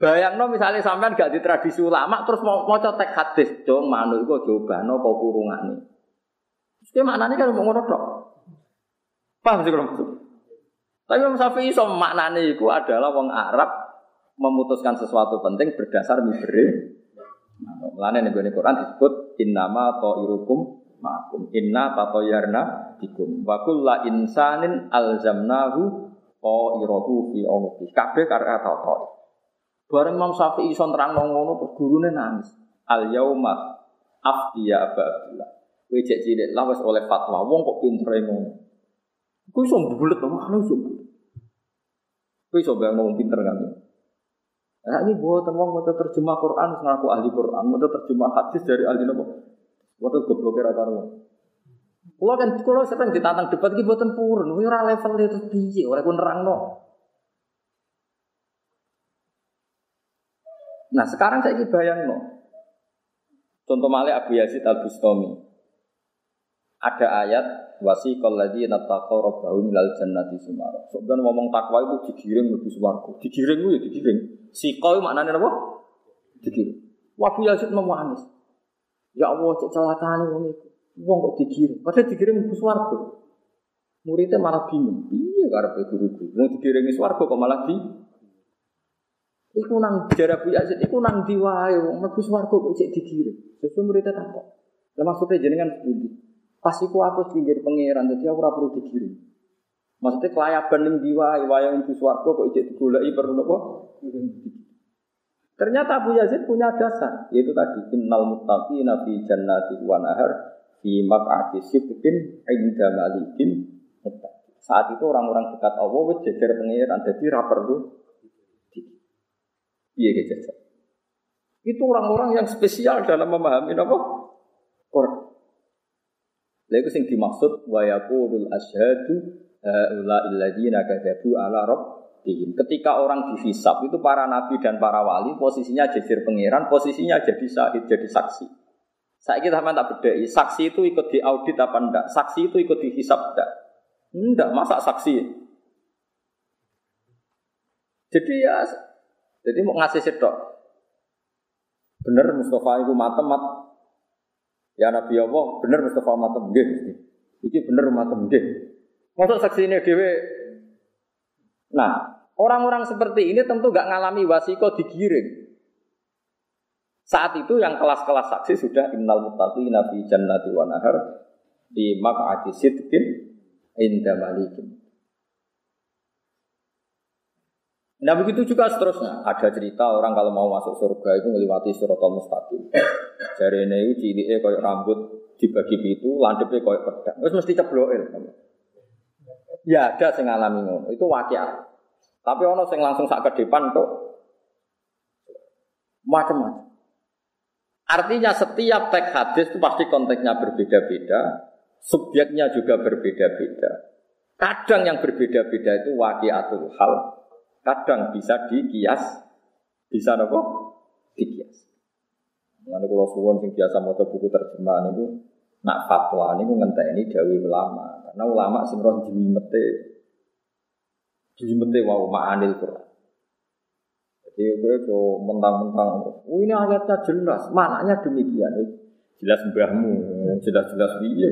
Bayang no misalnya sampean gak di tradisi ulama terus mau mau cetek hadis dong coba no kau kurungan nih. Mana nih kan mau ngono dok. Paham sih maksud? Tapi Imam Syafi'i so maknanya itu adalah wong Arab memutuskan sesuatu penting berdasar mibere. Mulane nih gue Quran disebut innama irukum ma'akum inna tatoyarna bikum wa kulla insanin alzamnahu ta'irahu fi umki kabeh karena tau Bareng Imam Syafi'i iso terang ngono terus gurune nangis. Al yauma afdiya Aba Abdullah. Kowe cek cilik lah wis oleh fatwa. Wong kok pintere ngono. Kowe iso bulet to, mana iso. Kowe iso ngomong pinter kan. Nah ini buatan wong mau terjemah Quran, ngaku ahli Quran, mau terjemah hadis dari ahli nopo. Waktu goblok kira karo. Kulo kan kulo sering ditantang debat iki buatan purun, ora level itu piye, ora ku nerangno. Nah sekarang saya bayang no. Contoh malih Abu Yazid Al Bustami. Ada ayat wasiqal ladzina taqaw rabbahum minal jannati sumara. Sebenarnya ngomong takwa itu digiring lebih swarga. Digiring ya digiring. Siqal maknanya apa? Digiring. Abu Yazid nangis. Ya Allah, cek wong itu. Wong kok digiring. Padahal digiring lebih swarga. Muridnya malah bingung. Iya karepe guru-guru. Mau digiringi swarga kok malah di Iku nang jarak Bu Yazid, iku nang diwae wong mlebu swarga kok cek digiring. Sesuai muridnya takut. Lah maksudnya jenengan sepundi? Pas iku aku pinggir pangeran, jadi aku ora perlu digiring. Maksudnya kelayaban ning diwae wayang mlebu swarga kok cek digoleki perlu napa? Ternyata Abu Yazid punya dasar, yaitu tadi innal muttaqina fi jannati wa nahar fi maq'ati sidqin inda malikin Saat itu orang-orang dekat Allah wis jejer pangeran, jadi ra perlu Iya gitu. Itu orang-orang yang spesial dalam memahami apa? Quran. Lalu sing dimaksud wa yaqulul asyhadu haula alladziina kadzabu ala rabbihim. Ketika orang dihisab itu para nabi dan para wali posisinya jadi pangeran, posisinya jadi syahid, jadi saksi. Saya kita tak bedai, saksi itu ikut diaudit apa enggak? Saksi itu ikut dihisab enggak? Enggak, masa saksi? Jadi ya jadi mau ngasih sedok. Bener Mustafa itu matem mat. Ya Nabi Allah, bener Mustafa matem nggih. Iki bener matem. Masuk saksi ini dewe. Nah, orang-orang seperti ini tentu gak ngalami wasiko digiring. Saat itu yang kelas-kelas saksi sudah innal muttaqina fi jannati wa nahar di maq'adi sidqin inda malikin. Nah begitu juga seterusnya. Ada cerita orang kalau mau masuk surga itu melewati suratul mustaqim. Jari ini ciliknya kayak rambut dibagi itu, landepnya kayak pedang. Terus mesti cebloil. Ya ada yang ngalami ngono. Itu wakil. Tapi ono yang langsung sak ke depan tuh macam-macam. Artinya setiap teks hadis itu pasti konteksnya berbeda-beda, subjeknya juga berbeda-beda. Kadang yang berbeda-beda itu wakiatul hal, kadang bisa dikias, bisa nopo dikias. Nanti kalau suwon sing biasa mau buku terjemahan itu nak fatwa ini ngentek ini dawi ulama karena ulama sing roh jimete jimete wow ma'anil Quran. Jadi gue tuh mentang-mentang, oh ini ayatnya jelas, maknanya demikian. Jelas mbahmu, jelas-jelas dia.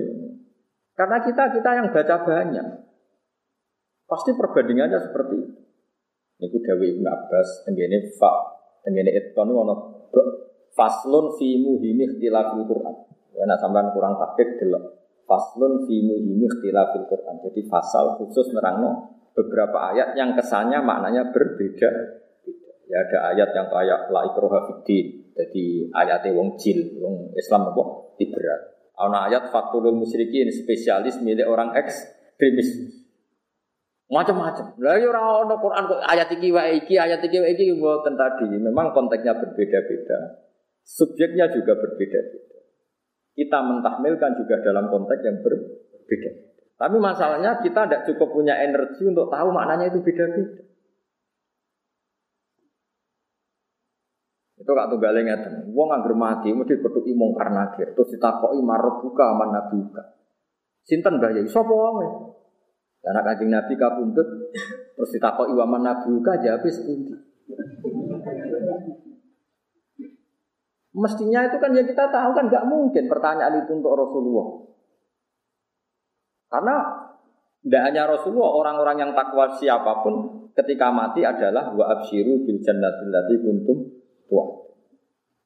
Karena kita kita yang baca banyak, pasti perbandingannya seperti itu. Niku Dewi Ibn Abbas tenggene fa tenggene itqan ono faslun fi muhimi ikhtilafil Quran. Ya nak sampean kurang taktik delok. Faslun fi muhimi ikhtilafil Quran. Jadi pasal khusus nerangno beberapa ayat yang kesannya maknanya berbeda. Ya ada ayat yang kayak la ikroha fiddin. Jadi ayatnya wong jil, wong Islam apa? Liberal. Ana ayat fakulul musyrikin spesialis milik orang ekstremis. Macam-macam. Lah ya ora ono Quran kok ayat iki wae iki, ayat iki wae iki mboten tadi. Memang konteksnya berbeda-beda. Subjeknya juga berbeda-beda. Kita mentahmilkan juga dalam konteks yang berbeda. Tapi masalahnya kita tidak cukup punya energi untuk tahu maknanya itu beda-beda. Itu kak tunggal ngeten. Wong angger mati mesti kudu imong karena terus ditakoki buka mana buka. Sinten Mbah Yai? Sapa? Karena kancing Nabi kabundut terus ditakok iwaman Nabi uka jawab sepundi. Mestinya itu kan ya kita tahu kan nggak mungkin pertanyaan itu untuk Rasulullah. Karena tidak hanya Rasulullah, orang-orang yang takwa siapa pun ketika mati adalah wa absyiru bil jannatil lati kuntum tua.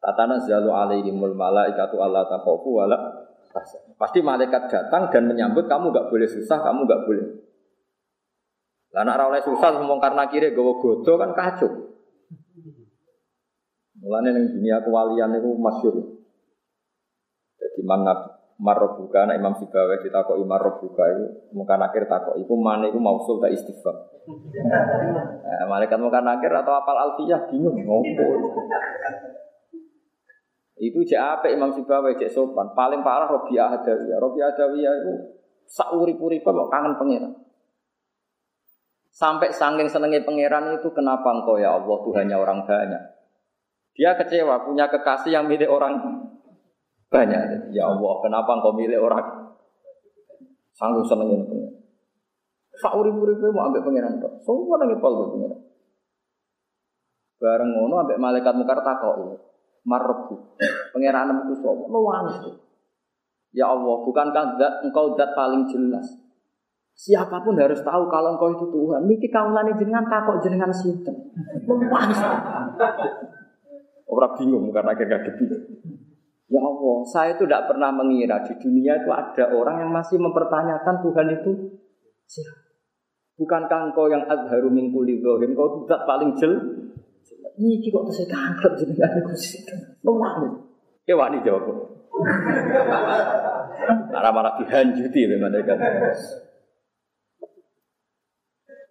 Tatana zalu alaihimul malaikatu alla takhafu wala Pasti malaikat datang dan menyambut kamu nggak boleh susah, kamu nggak boleh lah nak oleh susah ngomong karena kiri gawa godo kan kacau. Mulane ning dunia kewalian itu masyhur. Jadi mana marobuka anak Imam Sibawa ditakoki marobuka itu muka nakir takok iku mana iku mausul tak istighfar. Nah, malaikat muka nakir atau apal alfiyah bingung ngopo. Itu cek apa Imam Sibawa cek sopan. Paling parah Robiah Adawiyah. Robiah Adawiyah itu sauri-puri kok kangen pengiran. Sampai sangking senengnya pangeran itu kenapa engkau ya Allah Tuhannya orang banyak. Dia kecewa punya kekasih yang milik orang banyak. Ya Allah, kenapa engkau milih orang sanggup senengin pengiran? Sak urip-uripe mau ambek pengiran kok. Semua nang pol pengiran. Bareng ngono ambek malaikat mungkar takok. Marbu. Pangeran itu sapa? Nuwangis. Ya Allah, bukankah zat, engkau zat paling jelas? Siapa pun harus tahu kalau engkau itu Tuhan. Niki kaulane jenengan takok jenengan sinten. Nuwangis. Orang bingung karena akhirnya gede. Ya Allah, saya itu tidak pernah mengira di dunia itu ada orang yang masih mempertanyakan Tuhan itu siapa. Bukankah engkau yang azharu min kulli engkau tidak paling jel? Niki kok saya kanker jenengan sih. Nuwangis. Ya wani jawab. Marah malah dihanjuti memang kan.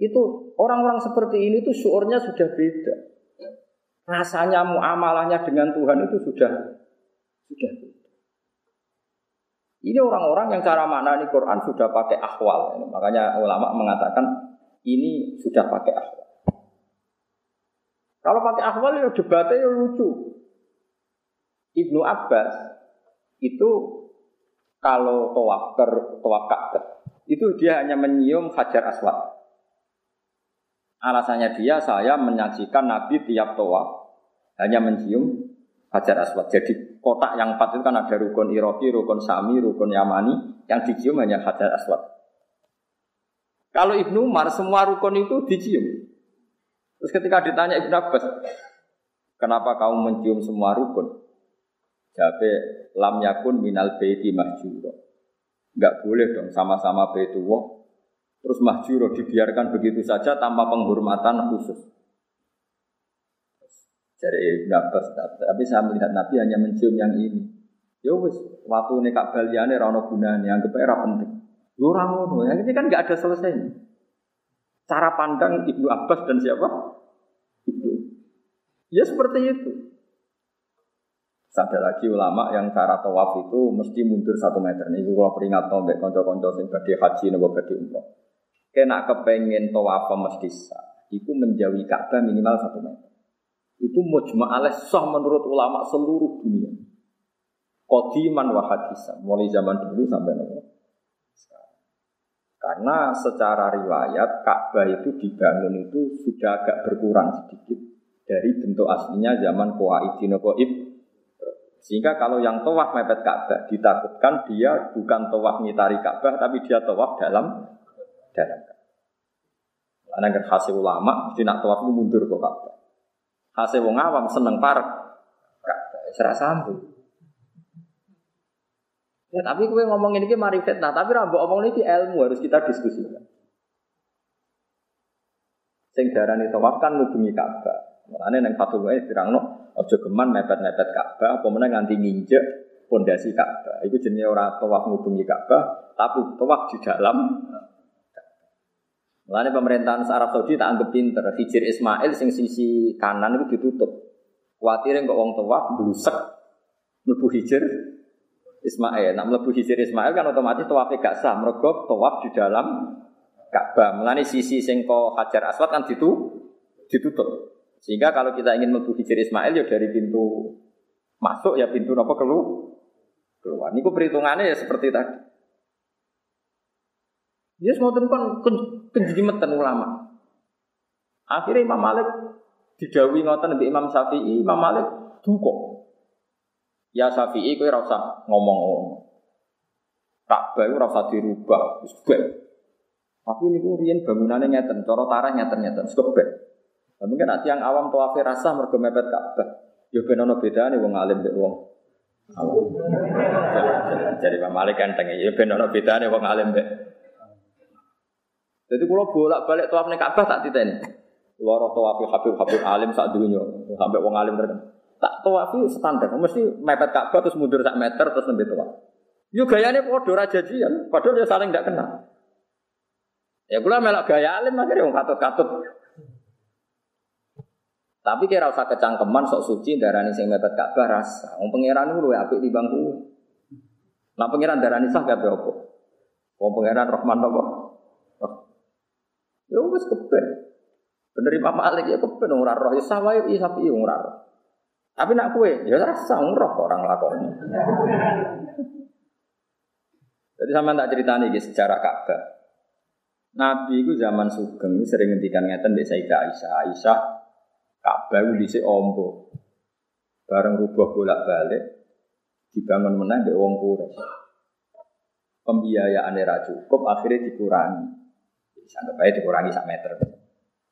Itu orang-orang seperti ini tuh syurnya sudah beda. Rasanya muamalahnya dengan Tuhan itu sudah sudah beda. Ini orang-orang yang cara mana ini Quran sudah pakai akhwal. Makanya ulama mengatakan ini sudah pakai akhwal. Kalau pakai akhwal ya debatnya ya lucu. Ibnu Abbas itu kalau tawaf ke tawaf Ka'bah itu dia hanya menyium hajar aswad. Alasannya dia saya menyaksikan Nabi tiap tawaf hanya mencium hajar aswad. Jadi kotak yang empat itu kan ada rukun Iroki, rukun Sami, rukun Yamani, yang dicium hanya hajar aswad. Kalau Ibnu Umar semua rukun itu dicium. Terus ketika ditanya Ibnu Abbas, kenapa kamu mencium semua rukun? Jabe lam yakun minal baiti mahjuro. Enggak boleh dong sama-sama baitullah terus mahjuro dibiarkan begitu saja tanpa penghormatan khusus. Jadi Ibn Abbas, tapi saya melihat Nabi hanya mencium yang ini. Ya wis, waktu ini kak baliane rano gunane, anggap era penting. Yo ora ngono, yang ini kan nggak ada selesainya. Cara pandang Ibnu Abbas dan siapa? Ya seperti itu. Sampai lagi ulama yang cara tawaf itu mesti mundur satu meter. Ini kalau peringat mbek konco-konco sing badhe haji nopo badhe umroh. Kena kepengen tawaf mesti sah. Itu menjauhi Ka'bah minimal satu meter. Itu mujma alaih sah menurut ulama seluruh dunia. Qadiman wa hadisan. Mulai zaman dulu sampai nopo. Karena secara riwayat Ka'bah itu dibangun itu sudah agak berkurang sedikit dari bentuk aslinya zaman Qawaidin Qaib sehingga kalau yang tawaf mepet Ka'bah ditakutkan dia bukan tawaf ngitari Ka'bah tapi dia tawaf dalam dalam Karena kan hasil ulama mesti nak tawaf mundur ke Ka'bah. Hasil wong awam seneng parek Ka'bah serah sambung. Ya tapi gue ngomong ini mari fitnah, tapi rambo omong ini ilmu harus kita diskusikan. Sing darani tawaf kan ngubungi Ka'bah. Mulane nang fatwa dirangno Ojo geman mepet-mepet Ka'bah, apa nganti nginjek pondasi Ka'bah. Itu jenis orang tawaf ngubungi Ka'bah, tapi tawaf di dalam Mulanya pemerintahan Arab Saudi tak anggap pinter. Hijir Ismail sing sisi kanan itu ditutup. Khawatir kok wong tawaf blusek mlebu hijir Ismail. Nah mlebu hijir Ismail kan otomatis tawafnya gak sah. Mergo tawaf di dalam Ka'bah. Mulanya sisi sing kok Hajar Aswad kan ditutup. ditutup. Sehingga kalau kita ingin menuju Hijir Ismail ya dari pintu masuk ya pintu apa keluar. Keluar. Ini perhitungannya ya seperti tadi. Ya semua kan kejimetan ulama. Akhirnya Imam Malik didawi ngoten di Imam Syafi'i, Imam Malik duko. Ya Syafi'i kowe rasa ngomong-ngomong. Tak bayu rasa dirubah, wis Tapi ini riyen bangunannya ngeten, cara tarah ngeten-ngeten, sebek. Nah, mungkin nanti yang awam tawafi rasa mergo mepet Ka'bah. Yo ben ono bedane wong alim mbek wong. Jadi Pak Malik enteng ya ben ono bedane wong alim mbek. Jadi kalau bolak-balik tawaf ning Ka'bah tak titeni. Loro tawafi Habib Habib alim sak dunya sampai wong alim terkenal. Tak tawafi standar, mesti mepet Ka'bah terus mundur sak meter terus nembe tawaf. Yo gayane padha ra jajian, padahal dia saling ndak kenal. Ya kula melok gaya alim akhirnya wong katut-katut. Tapi kira usah kecangkeman sok suci darani sing mepet Ka'bah rasa. Wong pangeran iku luwe apik bangku. Nah pangeran darani sah kabeh apa? Wong pangeran Rahman apa? Ya wis keben. Bener Imam Malik ya keben ora roh ya sawai ya sapi ora roh. Tapi nak kue, ya rasa ngeroh orang lakoni. Jadi sama tak cerita nih sejarah Ka'bah. Nabi itu zaman sugeng sering ngendikan ngeten di Sayyidah Aisyah. Aisyah Ka'bah itu disi ombo. Bareng rubah bolak-balik dibangun menang di wong Quraisy. Pembiayaan era cukup akhirnya dikurangi. Sampai baik dikurangi sak meter.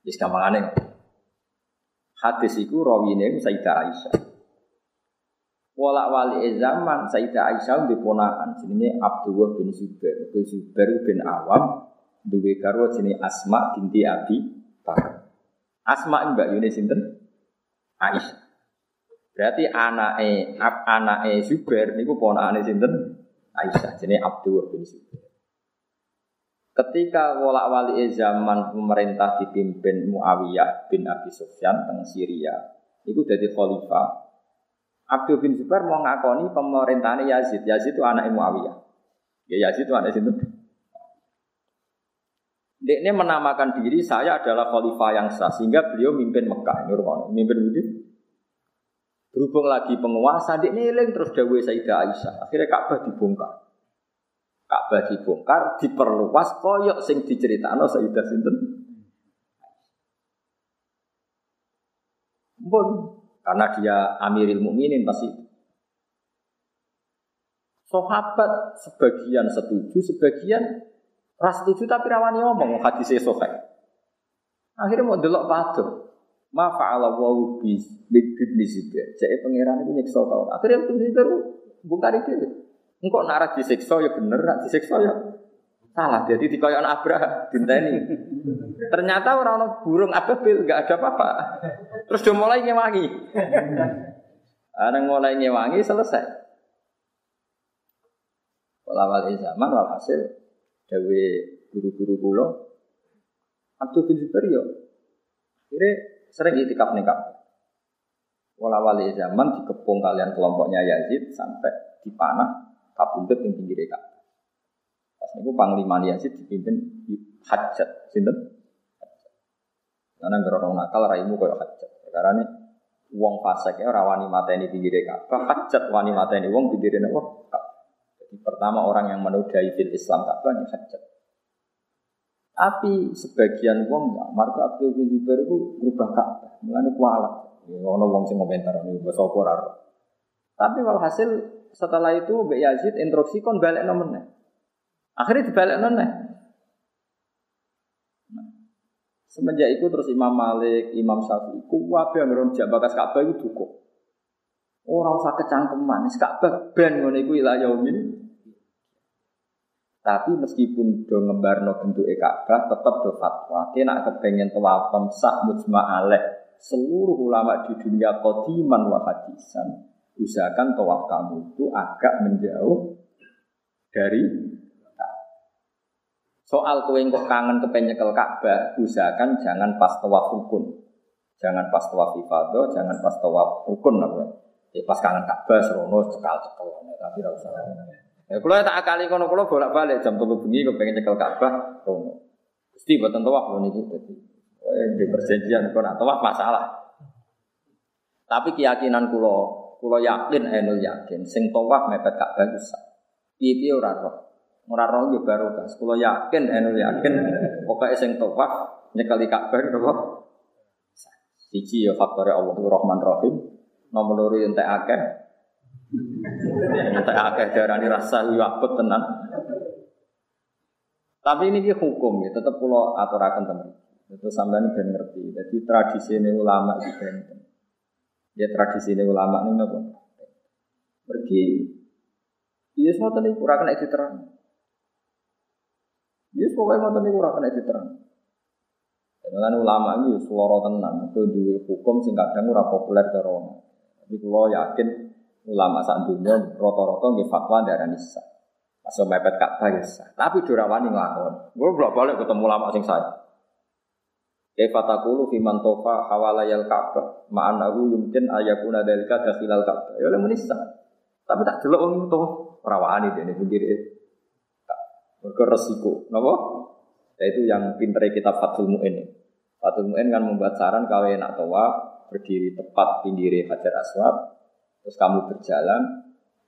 Jadi gampang aneh. Hadis itu rawine Sayyidah Aisyah. Walak wali zaman Sayyidah Aisyah di ponakan jenenge Abdullah bin Zubair. Bin Zubair bin Awam duwe garwa jenenge Asma binti Abi Bakar. Asma mbak Yuni sinten? Aisyah. Berarti anake anake Zubair niku ponakane sinten? Aisyah jenenge Abdullah bin Zubair. Ketika wolak wali zaman pemerintah dipimpin Muawiyah bin Abi Sufyan teng Syria, itu jadi khalifah. Abdul bin Zubair mau ngakoni pemerintahan Yazid. Yazid itu anak Muawiyah. Ya Yazid itu anak situ. Ini menamakan diri saya adalah khalifah yang sah sehingga beliau mimpin Mekah. Ini mimpin begitu. Berhubung lagi penguasa, dia ini terus dawe Sayyidah Aisyah. Akhirnya Ka'bah dibongkar. Ka'bah dibongkar, diperluas koyok sing diceritakno Sayyidah sinten. Pun karena dia Amiril Mukminin pasti. Sahabat sebagian setuju, sebagian ras setuju tapi rawani ngomong hadis sahih. Akhirnya mau delok padha. Ma fa'ala wa bi bi Zubair. Jadi pangeran itu nyiksa tau. Akhirnya Ibnu Zubair bongkar itu. Engkau nak disiksa ya bener, nak disiksa ya salah. Jadi di koyon Abraham dinteni. Ternyata orang-orang burung ababil nggak ada apa-apa. Terus dia mulai ngewangi. Ada mulai ngewangi selesai. Walawal zaman walhasil dawe guru-guru kulo Abdul bin Zubair yo. Kira sering itikaf nih kak. Walawal zaman dikepung kalian kelompoknya Yazid sampai dipanah kabundut yang pinggir Ka'bah. Pas niku Panglima Yazid dipimpin Hajat, sinten? Karena gerorong nakal raimu koyo Hajat. Karena ini wong fasik ya ora wani mateni pinggir Ka'bah, Hajat wani mateni wong pinggir apa? Pertama orang yang menodai fil Islam Ka'bah ini Hajat. Tapi sebagian wong ya, marga Abdul bin Zubair itu berubah Ka'bah, mulane kualat. Ono wong sing komentar ini basa apa Tapi walhasil setelah itu Mbak Yazid instruksi kon balik nomornya. Akhirnya dibalik nomornya. Semenjak itu terus Imam Malik, Imam Syafi'i, kuwabe yang ngeronjak bakas Ka'bah itu dukuh. Orang usah kecangkeman, Ka'bah ben ngono iku ila yaumin. Tapi meskipun do ngebarno bentuk Ka'bah tetap do fatwa. Kena kepengen tawafam sak mujma' alaih seluruh ulama di dunia qadiman wa hadisan usahakan tawaf kamu itu agak menjauh dari Soal kue kok kangen kepengen nyekel Ka'bah, usahakan jangan pas tawaf rukun. Jangan pas tawaf ibadah, jangan pas tawaf rukun apa. Ya pas kangen Ka'bah serono cekal-cekal tapi tidak usah. Ya kalau tak akali kono kalau bolak-balik jam 3 bengi kepengen nyekel Ka'bah rono. Mesti buatan tawaf loh niku dadi. Di perjanjian kok nak tawaf masalah. Tapi keyakinan kulo Kulo yakin enul yakin sing tawaf mepet Ka'bah bisa. Piye-piye ora roh. Ora roh yo baru kas. Kulo yakin enul yakin pokoke sing tawaf nyekali Ka'bah napa? Siji ya faktore Allah Rahman Rahim. Nomor loro entek akeh. Entek akeh darani rasa yo tenan. Tapi ini hukum ya, tetap pulau aturakan teman. Itu sampean ben ngerti. Jadi tradisi ini ulama itu benten. Ya tradisi ini ulama ini apa? Pergi. Iya semua tadi kurang kena terang. Iya pokoknya mau tadi kurang kena terang. Dengan ulama ini seloro tenan, itu dua hukum sing kadang populer cara Tapi kalau yakin ulama saat dunia roto-roto nggih fatwa darah nisa. Masuk mepet Ka'bah ya Tapi durawani nglakon. Gue bolak balik ketemu ulama sing saya. Kaifa taqulu fi man hawalayal Ka'bah ma'anahu yumkin ayakuna dalika dakhilal Ka'bah. Ya oleh menisa. Tapi tak delok wong to rawani dene pinggir Mergo resiko. Napa? Yaitu yang pintere kitab Fathul Mu'in. Fathul Mu'in kan membuat saran kawin nak toa berdiri tepat pinggir Hajar Aswad, terus kamu berjalan,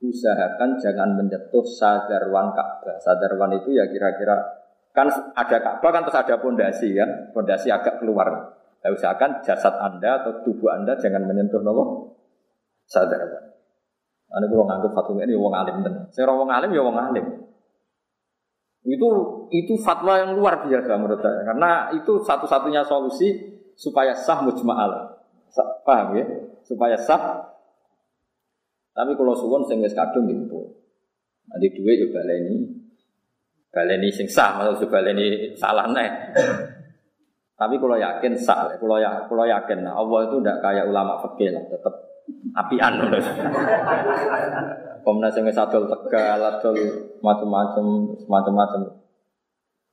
usahakan jangan menyentuh sadarwan Ka'bah. Sadarwan itu ya kira-kira kan ada Ka'bah kan terus ada pondasi kan, pondasi agak keluar. Nah, usahakan jasad Anda atau tubuh Anda jangan menyentuh nopo sadarwan. Ane kalau nganggep fatwa ini wong alim tenan. Saya wong alim ya wong alim. Itu itu fatwa yang luar biasa menurut saya karena itu satu-satunya solusi supaya sah mujma'al. Paham ya? Supaya sah. Tapi kalau suwon sing wis kadung gitu. Nanti duit yo baleni. Baleni sing sah maksud baleni salah nih. Tapi kalau yakin sah, kalau ya, kalau yakin nah, Allah itu tidak kayak ulama fikih lah, tetap apian. Komnas yang satu tegal, adol macam-macam, macam-macam.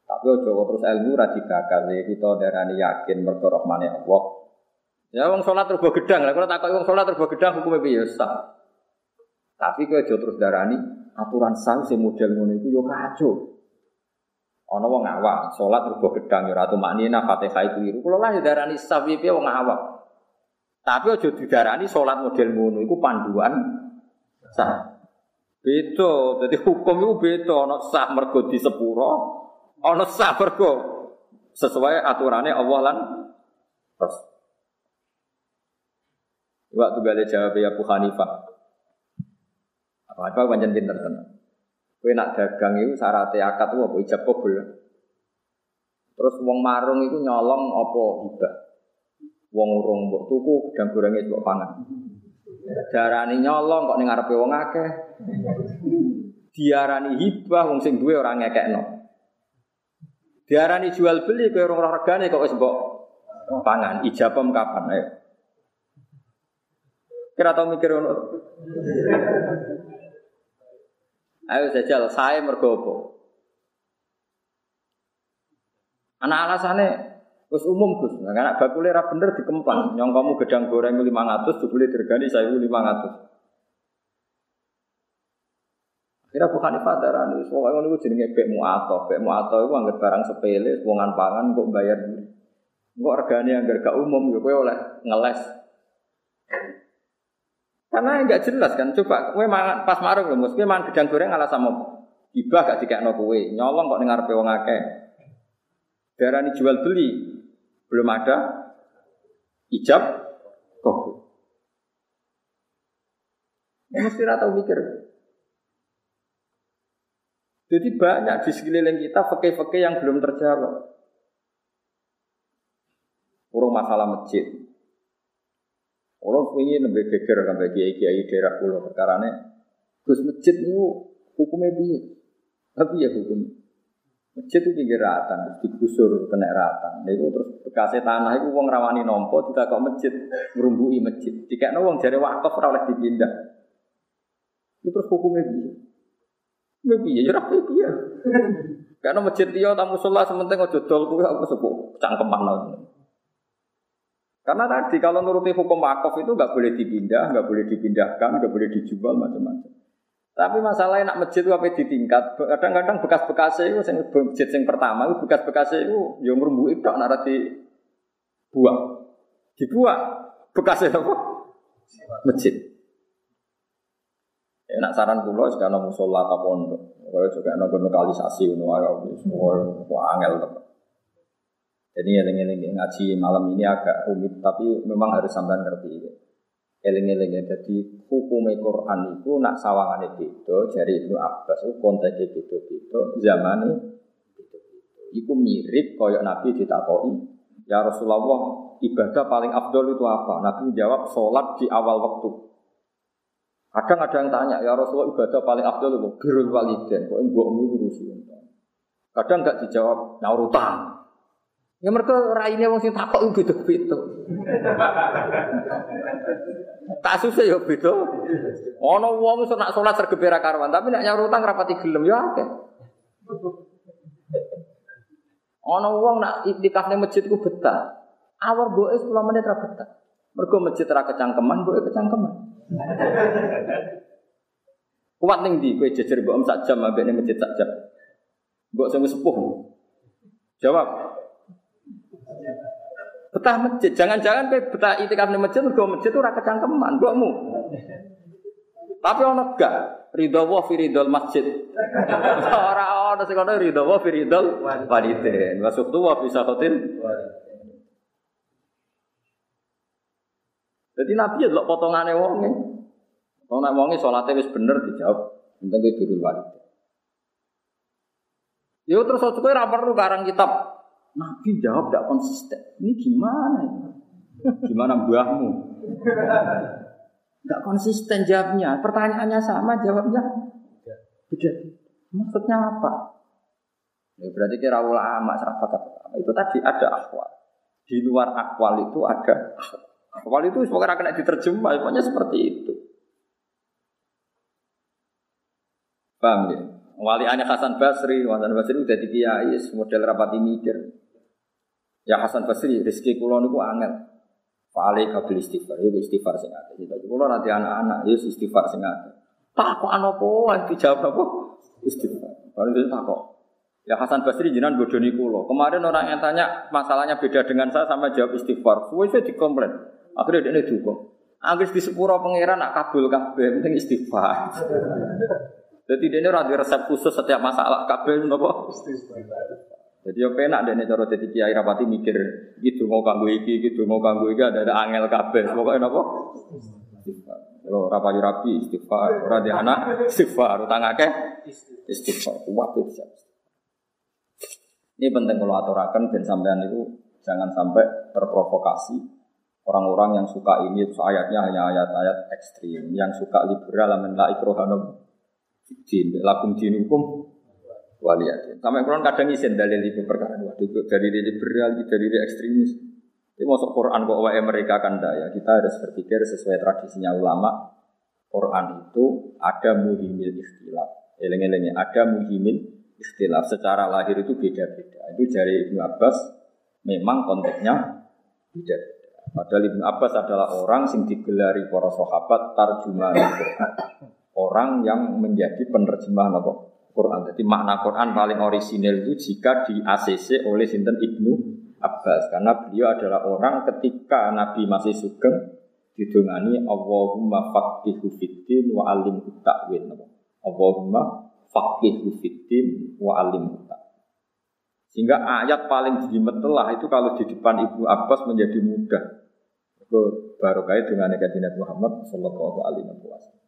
Tapi ojo terus ilmu radikal kita darani yakin mergo rahmane Allah. Ya wong salat terus gedang lah, kalau takut wong salat terus gedang hukumnya biasa. Tapi kowe aja terus darani aturan sah sing model ngono iku yo kacau. Ana wong awak salat terus gedang yo ratu maknina Fatihah itu keliru. Kula lah darani sah piye wong awak. Tapi ojo didarani sholat model ngono iku panduan sah. Beda, jadi hukum itu beda. Ono sah mergo di sepuro, ono sah mergo sesuai aturannya Allah lan. Waktu gale jawab ya Abu Hanifah. Apa apa panjang pinter tenan. Kowe nak dagang itu syaratnya akad itu apa ijab kabul. Terus wong marung itu nyolong apa hibah. Wong urung mbok tuku gedang gorenge mbok pangan. Darani nyolong kok ning ngarepe wong akeh. Diarani hibah wong sing duwe ora ngekekno. Diarani jual beli kowe ora regane kok wis mbok pangan. Ijabem kapan ayo. Kira tau mikir ngono. Ayo jajal saya mergo apa? Anak alasannya Terus umum Gus, nah, karena bakule ra bener dikemplang. Nyong kamu gedang goreng 500, jebule dirgani 1500. Kira bukan darani, soalnya ngono iku jenenge bek muato. Bek muato iku anggere barang sepele, wongan pangan kok bayar. Kok regane anggar gak umum ya kowe oleh ngeles. Karena enggak jelas kan. Coba kowe mangan pas marung lho, mesti mangan gedang goreng ala sama ibah gak dikekno kowe. Nyolong kok ning ngarepe wong akeh. Darani jual beli, belum ada ijab kabul. Ya, mesti rata mikir. Jadi banyak di sekeliling kita fakih-fakih yang belum terjawab. Urung masalah masjid. Orang punya lebih geger sampai kiai kiai daerah pulau perkara Gus masjid itu hukumnya biar. Tapi ya hukum. Masjid itu pinggir ratan, digusur kena ratan. Nah, itu terus bekasnya tanah itu uang rawani nompo, tidak kok masjid merumbui masjid. Jika uang jari wakaf oleh dipindah. Itu terus hukumnya. Ya piye ya rapi piye. Karena masjid dia tamu sholat sementing ojo aku sepuh cangkeman lagi. Karena tadi kalau nuruti hukum wakaf itu nggak boleh dipindah, nggak boleh dipindahkan, nggak boleh dijual macam-macam. Tapi masalahnya nak masjid itu apa ditingkat. Kadang-kadang bekas-bekasnya itu sing masjid yang pertama itu bekas-bekasnya itu yang merumbu itu nak di buang. Dibuang. Bekasnya apa? Masjid. Ya, nak saran pulau sekarang musola atau pondok. Kalau juga nak lokalisasi, nu semua angel. Jadi eling-eling ngaji malam ini agak rumit, tapi memang harus sampai ngerti. Ya. Eling-eling jadi hukum Quran itu nak sawangan itu dari Ibnu Abbas itu konteksnya beda-beda, zamannya Iku mirip koyok Nabi ditakoi, ya Rasulullah ibadah paling abdul itu apa? Nabi menjawab sholat di awal waktu. Kadang ada yang tanya, ya Rasulullah ibadah paling abdul itu birul waliden, kok ibu ngurusin. Kadang nggak dijawab, naurutan. Ya mereka raine wong sing takok iku beda-beda. susah ya beda. Ana wong iso nak salat sergebera karwan, tapi nek nyaur utang rapati gelem ya akeh. Ana wong nak iktikafne masjid ku betah. Awar boe 10 menit ra betah. Mergo masjid ra kecangkeman, boe kecangkeman. Kuat ning ndi kowe jejer mbok sak jam ambek masjid sak jam. Mbok sing sepuh. Jawab. Betah masjid, jangan-jangan kowe betah itikaf ning masjid mergo masjid ora kecangkeman, mbokmu. Tapi ono gak ridho wa fi ridhol masjid. Ora ono sing ono ridho wa fi ridhol walidin. Wa sukhtu wa fi. Jadi Nabi ya delok potongane wonge. Wong nek wonge salate wis bener dijawab, penting kuwi dirul. Yo terus kowe ora perlu karang kitab. Nabi jawab tidak konsisten. Ini gimana ini? Gimana buahmu? Tidak konsisten jawabnya. Pertanyaannya sama, jawabnya beda. Maksudnya apa? Ya, berarti kira ulama sahabat apa? Itu tadi ada akwal. Di luar akwal itu ada akwal itu semoga kena diterjemah, pokoknya seperti itu. Paham ya? Wali Hasan Basri, Hasan Basri udah di kiai, model rapati mikir. Ya Hasan Basri, rezeki kulo niku angel. Fa'alai kabel istighfar, ya istighfar sing akeh. Jadi kulo nanti anak-anak, ya istighfar sing akeh. Tak kok ana apa dijawab apa? Istighfar. Baru itu tak kok. Ya Hasan Basri jinan bodoni kulo. Kemarin orang yang tanya masalahnya beda dengan saya sama jawab istighfar. Suwe saya dikomplain. Akhirnya dia duga. Anggis di sepuro pangeran nak kabul kabeh penting istighfar. Jadi dia ini resep khusus setiap masalah kabel nopo. Istighfar. Jadi yo penak dene cara dadi kiai rapati mikir gitu mau kanggo iki, gitu mau kanggo iki ada ada angel kabeh. Pokoke napa? Kalau rapayu rapi istighfar, ora di anak istighfar, utang akeh istighfar. Kuat bisa. Ini penting kalau aturakan dan sampean itu jangan sampai terprovokasi orang-orang yang suka ini ayatnya hanya ayat-ayat ekstrim, yang suka liberal amin la ikrohanum din, lakum dinukum waliyat. Sampai Quran kadang izin dalil itu perkara itu dari liberal, dari ekstremis. Ini masuk Quran kok wae mereka kan ya. Kita harus berpikir sesuai tradisinya ulama. Quran itu ada muhimil ikhtilaf. Eleng-elengnya ada muhimil ikhtilaf. Secara lahir itu beda-beda. Itu dari Ibnu Abbas memang konteksnya beda-beda. Padahal Ibnu Abbas adalah orang yang digelari para sahabat tarjumah Quran. Orang yang menjadi penerjemah apa? Quran. Jadi makna Quran paling orisinil itu jika di ACC oleh Sinten Ibnu Abbas karena beliau adalah orang ketika Nabi masih sugeng didongani Allahumma faqihu fiddin wa alim ta'wil. Allahumma faqihu fiddin wa alim Sehingga ayat paling telah itu kalau di depan Ibnu Abbas menjadi mudah. Itu baru kait dengan Nabi Muhammad Sallallahu Alaihi Wasallam.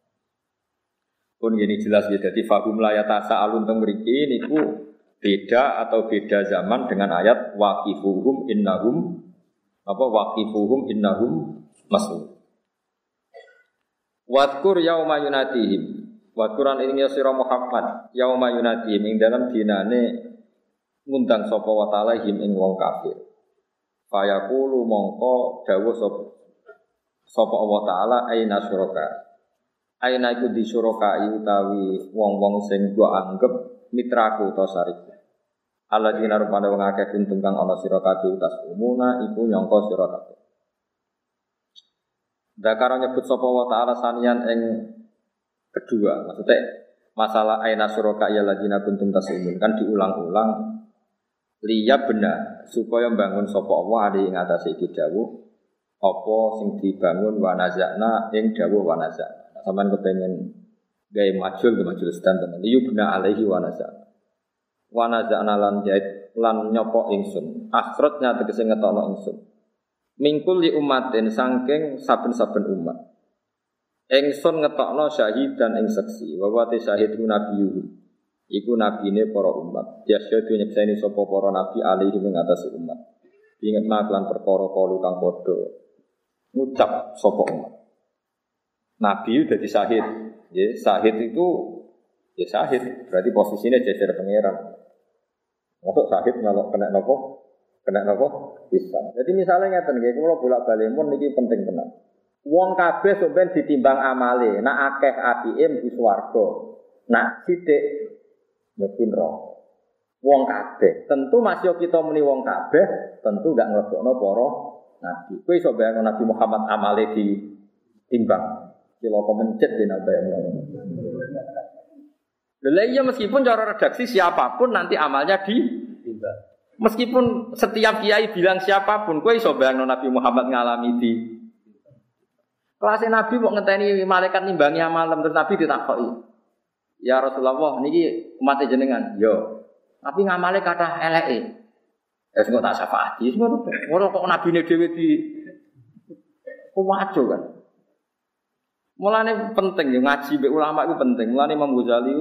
Pun ini jelas ya, jadi fahum layatasa alun teng mriki niku beda atau beda zaman dengan ayat waqifuhum innahum apa waqifuhum innahum mas'ul. Wadkur yauma yunatihim. Wadkuran ini ya sira Muhammad yauma yunatihim ing dalam dinane ngundang sapa wa ta'ala him ing wong kafir. Fayaqulu mongko sapa sapa Allah taala aina syuraka Aina iku disurokai utawi wong-wong sing gua anggap mitraku utawa sarik. Allah dina rupane wong akeh kuntung kang ana utas umuna iku nyangka sira kabeh. Dakara nyebut sapa wa ta'ala sanian ing kedua, maksudnya masalah aina suraka ya ladina kuntum tasumun kan diulang-ulang liya benar supaya bangun sapa Allah adi ing atase iki dawuh apa sing dibangun wa nazakna ing dawuh wa nazakna Sampai kepengen gaya majul ke majul stand dan yubna alaihi wa naza. Wa naza lan jahit lan nyopok ingsun. Akhirnya tegese ngetokno ingsun. Mingkul li umatin sangking saben-saben umat. Ingsun ngetokno syahid dan ing saksi. Wa wa syahid nabiyuhu. Iku nabine para umat. Yasyadu nyekseni sapa para nabi alaihi ing atase umat. Ingat maklan perkara kalu kang padha ngucap sapa umat. Nabi udah disahid. Ya, sahid itu ya sahid, berarti posisinya jajar pangeran. Masuk sahid kalau kena nopo, kena nopo bisa. Jadi misalnya ngeten nggih, kalau bolak balik pun niki penting tenan. Wong kabeh sampeyan ditimbang amale, nak akeh apike mlebu swarga. Nak sithik mlebu neraka. Wong kabeh, tentu masih kita muni wong kabeh, tentu gak nglebokno para nabi. Kowe iso bayangno Nabi Muhammad amale ditimbang. Kilo mencet di nabi yang Lha iya meskipun cara redaksi siapa pun nanti amalnya di Meskipun setiap kiai bilang siapa pun, kue iso bayang Nabi Muhammad ngalami di kelasnya Nabi mau ngenteni malaikat nimbangi malam terus Nabi ditakoki. Ya Rasulullah, niki umat jenengan. Yo. Tapi ngamale kata eleke. Ya sing tak syafaati, ngono Ora kok nabine dhewe di kuwajo kan. Mulane penting ya ngaji mbek ulama itu penting. Mulane Imam Ghazali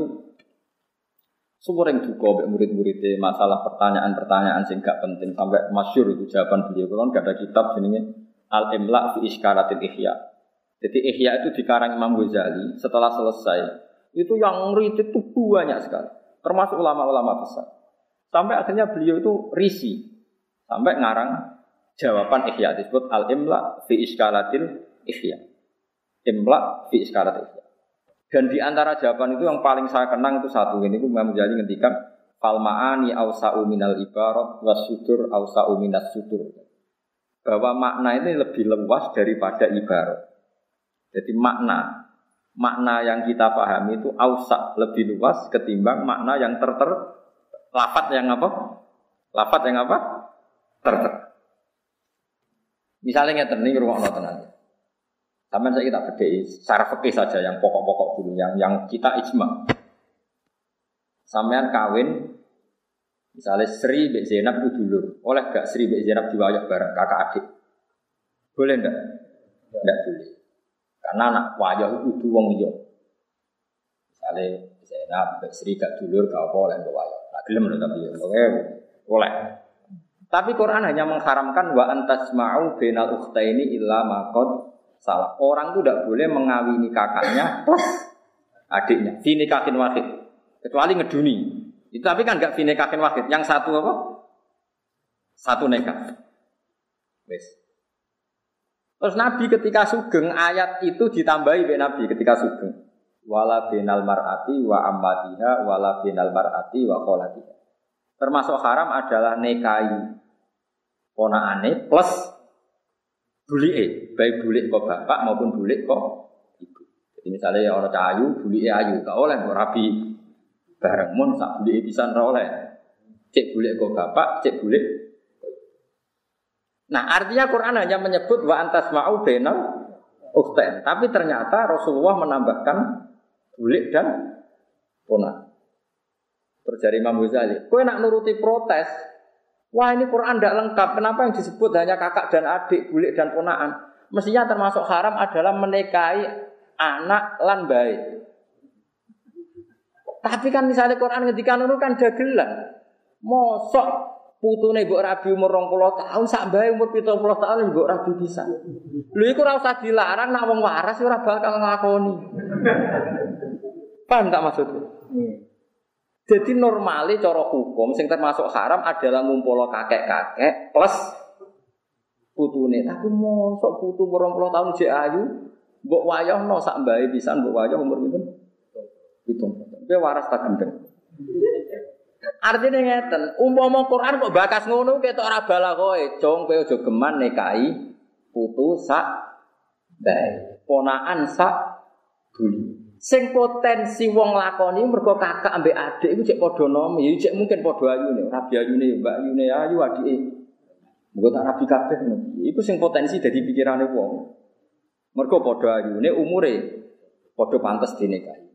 yang duka mbek murid-muridnya masalah pertanyaan-pertanyaan sing gak penting sampai masyur itu jawaban beliau. Kalau ada kitab jenenge Al Imla fi Iskaratil Ihya. Jadi Ihya itu dikarang Imam Ghazali setelah selesai itu yang murid itu banyak sekali, termasuk ulama-ulama besar. Sampai akhirnya beliau itu risi sampai ngarang jawaban Ihya disebut Al Imla fi Iskaratil Ihya. Imla fi Iskaratil Ihya. Dan di antara jawaban itu yang paling saya kenang itu satu ini, Imam Ghazali ngendikan fal ma'ani ausa'u minal ibarat was sudur ausa'u minas sudur. Bahwa makna ini lebih luas daripada ibarat. Jadi makna makna yang kita pahami itu ausa lebih luas ketimbang makna yang terter lafat yang apa? Lafat yang apa? Terter. Misalnya ngeten ning rumah tenan. Sampai saya kita bedai secara fikih saja yang pokok-pokok dulu, yang yang kita ijma. Sampean kawin, misalnya Sri Bek Zainab itu dulur, oleh gak Sri Bek Zainab diwayah bareng kakak adik? Boleh ndak? Ndak boleh. Karena anak wayah itu kudu wong liya. Misalnya Zainab Bek Sri gak dulur gak apa oleh wayah. Nah gelem tapi ya, oke boleh. Tapi Quran hanya mengharamkan wa antasma'u bainal ukhtaini illa maqad salah. Orang itu tidak boleh mengawini kakaknya plus adiknya. Fini kakin wakid. Kecuali ngeduni. Itu tapi kan nggak fini kakin wakid. Yang satu apa? Satu nekat. Wes. Terus Nabi ketika sugeng ayat itu ditambahi oleh Nabi ketika sugeng. Wala binal mar'ati wa ammatiha wala binal mar'ati wa kholatiha. Termasuk haram adalah nekai ponaane plus bulike, baik bulik kok bapak maupun bulik kok ibu. Jadi misalnya ya orang cahayu, bulike ayu, tak oleh kok rabi bareng mun sak bulike bisa oleh. Cek bulik kok bapak, cek bulik. Nah artinya Quran hanya menyebut wa antas mau benal ukten, tapi ternyata Rasulullah menambahkan bulik dan ponak. Terjadi Imam Ghazali, kue nak nuruti protes, Wah ini Quran tidak lengkap. Kenapa yang disebut hanya kakak dan adik, bulik dan ponaan? Mestinya termasuk haram adalah menikahi anak lan baik. Tapi kan misalnya Quran ketika nurut kan dagelan. Mosok putune mbok rabi umur 20 tahun sak bae umur 70 tahun mbok rabi bisa. Iku ora usah dilarang nak wong waras ora bakal nglakoni. Paham tak maksudnya? Jadi normali cara hukum sing termasuk haram adalah ngumpul kakek-kakek plus putune. Tapi mosok putu 20 tahun jek ayu, mbok no sak mbae pisan mbok wayah umur pinten? Hitung. Kowe waras tak gendeng. Artinya ngeten, umpama Quran kok bakas ngono ketok ora bala kowe, jong kowe aja geman nekai putu sak bae. Ponaan sak buli. Sing potensi wong lakoni mergo kakak ambek adik iku cek padha nom, ya cek mungkin padha ayune, rabi ayune, mbak ayune ayu adike. Mugo tak rabi kabeh. Iku sing potensi dadi pikirane wong. Mergo padha ayune umure padha pantes dinikahi.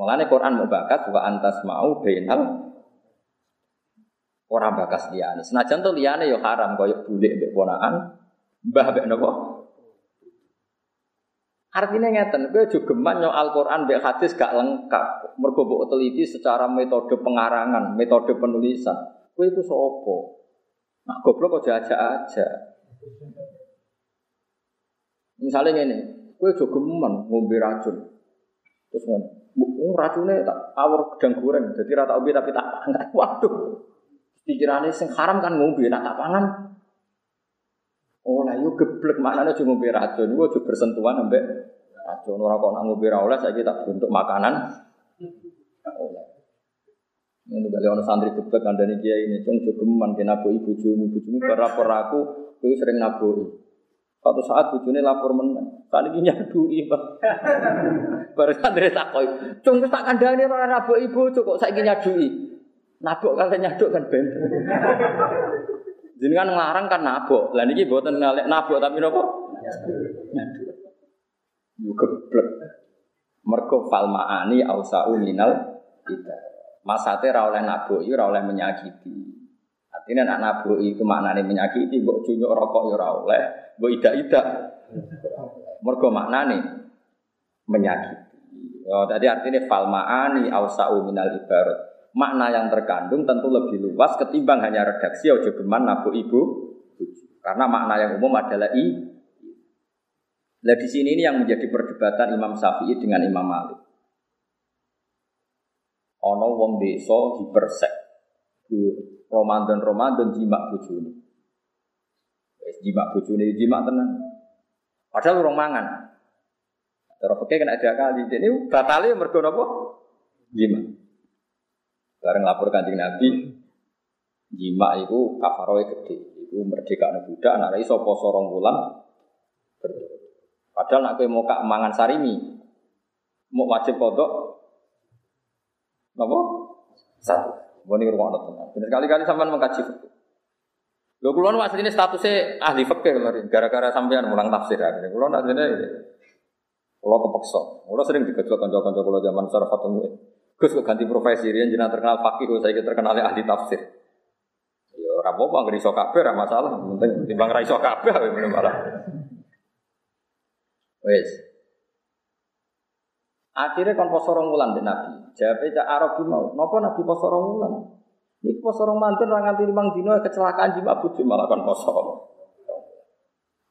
Mulane Quran mau bakat wa antas mau bainal ora bakas liyane. Senajan to liyane ya haram kaya bulik mbek ponakan, mbah mbek napa? Artinya ngeten, gue juga geman Al-Quran mbek hadis gak lengkap. Mergo teliti secara metode pengarangan, metode penulisan. Gue itu sopo. Nah, goblok aja aja aja. Misalnya ini, gue juga geman ngombe racun. Terus ngono, oh, racunnya tak awur gedang goreng, jadi rata ubi tapi tak pangan. Waduh, pikirannya sing haram kan ngombe, nak tak pangan Yuk geblek maknanya cuma ngombe racun, gue juga bersentuhan sampai racun. Orang kok nak ngombe oleh saya kita bentuk makanan. Ini balik orang santri geblek kandani dia ini, cung jogeman kena ibu jumu, ibu jumu berapor aku, gue sering nabu. Suatu saat bujune lapor menang, saat ini nyadui bang. Baru santri takoi, cung tak kandani orang nabu ibu, saya ingin nyadui. Nabok kalian nyaduk kan ben. Jenengan ngelarang kan nabok. Lah niki mboten ngalek nabok tapi napa? Nyaduk. Yo geblek. Mergo falmaani ausau minal kita. Masate ra oleh nabok ora oleh menyakiti. Artinya nak nabok itu maknane menyakiti, mbok junyuk rokok yo ora oleh, mbok idak-idak. Mergo maknane menyakiti. Oh, tadi artinya falmaani ausau minal ibarat makna yang terkandung tentu lebih luas ketimbang hanya redaksi ojo geman nabu ibu karena makna yang umum adalah i Nah di sini ini yang menjadi perdebatan Imam Syafi'i dengan Imam Malik. Ono wong desa hipersek. Ramadan Ramadan jimak. Wis jimak bojone jimak tenan. Padahal urung mangan. Terus kena ada kali. Ini batalnya mergo napa? Jimak. Bareng lapor kanjeng Nabi, jima itu kafaroe gede. Itu merdeka anak budak, anak iso poso rong bulan. Padahal nak mau kak mangan sarimi, mau wajib kodok, nopo satu. Boni rumah nonton. Bener kali-kali sampean mengkaji itu. Lho kula nu asline statusnya ahli fikih kemarin gara-gara sampean mulang tafsir. Kula asline kula kepeksa. Kula sering digejok kanca-kanca kula zaman saraf ketemu. Gus kok ganti profesi, rian jenengan terkenal fakih, saya terkenal ahli tafsir. Ya ora apa-apa nggak iso kabeh masalah, penting timbang ra iso kabeh belum malah. Wes. Akhirnya kon poso rong wulan di Nabi. Jawabe cak Arab mau, napa Nabi poso rong wulan? Iki poso rong mantun ra nganti limang dino kecelakaan jimat bojo malah kon poso.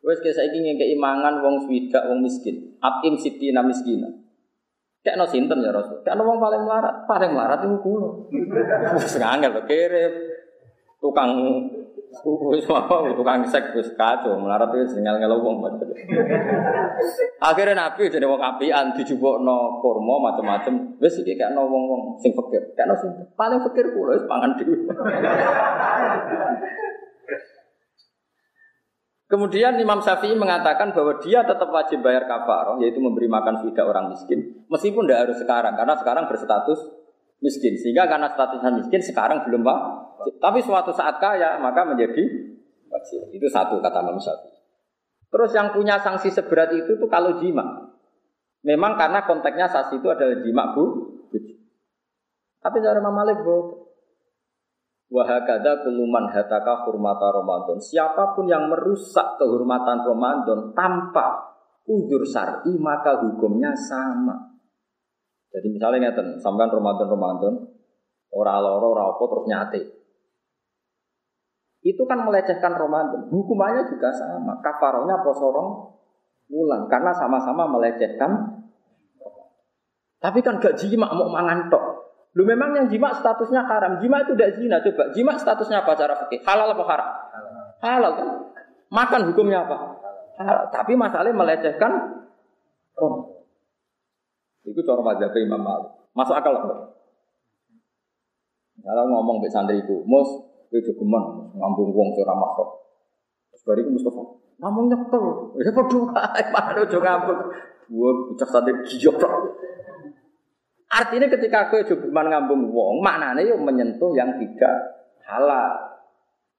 Wes kaya saiki ngekeki mangan wong swidak wong miskin. Atim sitina miskina. Kayak no sinten ya Rasul. Kayak no wong paling melarat, paling melarat itu kulo. Sengangel lo kirim tukang wis apa tukang sek wis kacau melarat wis ngel ngel wong Akhirnya Nabi jadi wong apian dijupukno kurma macam-macam. Wis iki kayak no wong wong sing fakir. Kayak no sing paling fakir kulo wis pangan dhewe. Kemudian Imam Syafi'i mengatakan bahwa dia tetap wajib bayar kafaroh, yaitu memberi makan fidah orang miskin, meskipun tidak harus sekarang, karena sekarang berstatus miskin. Sehingga karena statusnya miskin sekarang belum pak. Tapi suatu saat kaya maka menjadi wajib. Itu satu kata Imam Syafi'i. Terus yang punya sanksi seberat itu tuh kalau jima. Memang karena konteksnya sanksi itu adalah jima bu. Tapi cara Imam Malik bu, Wahakada kuluman hataka hurmata Ramadan. Siapa pun yang merusak kehormatan Ramadan tanpa udur syar'i maka hukumnya sama. Jadi misalnya ngeten, sampean Ramadan Ramadan ora loro ora apa terus nyate. Itu kan melecehkan Ramadan. Hukumannya juga sama. Kafarohnya posorong bulan karena sama-sama melecehkan. Tapi kan gak jima mau mangan tok. Lu memang yang jima statusnya haram. Jima itu tidak zina. Coba jima statusnya apa cara fikih? Halal apa haram? Halal kan? Makan hukumnya apa? Halal. Tapi masalahnya melecehkan oh. Itu cara mazhab Imam Malik. Masuk akal apa? Kalau ngomong be santriku, mus, kowe jogeman ngambung wong sing makro. Terus bariku Mustafa, ngomong nyekel. Ya padha wae, padha aja ngambung. Gua bocah santri giyoprok. Artinya ketika kowe coba ngambung wong, maknanya yo menyentuh yang tidak halal.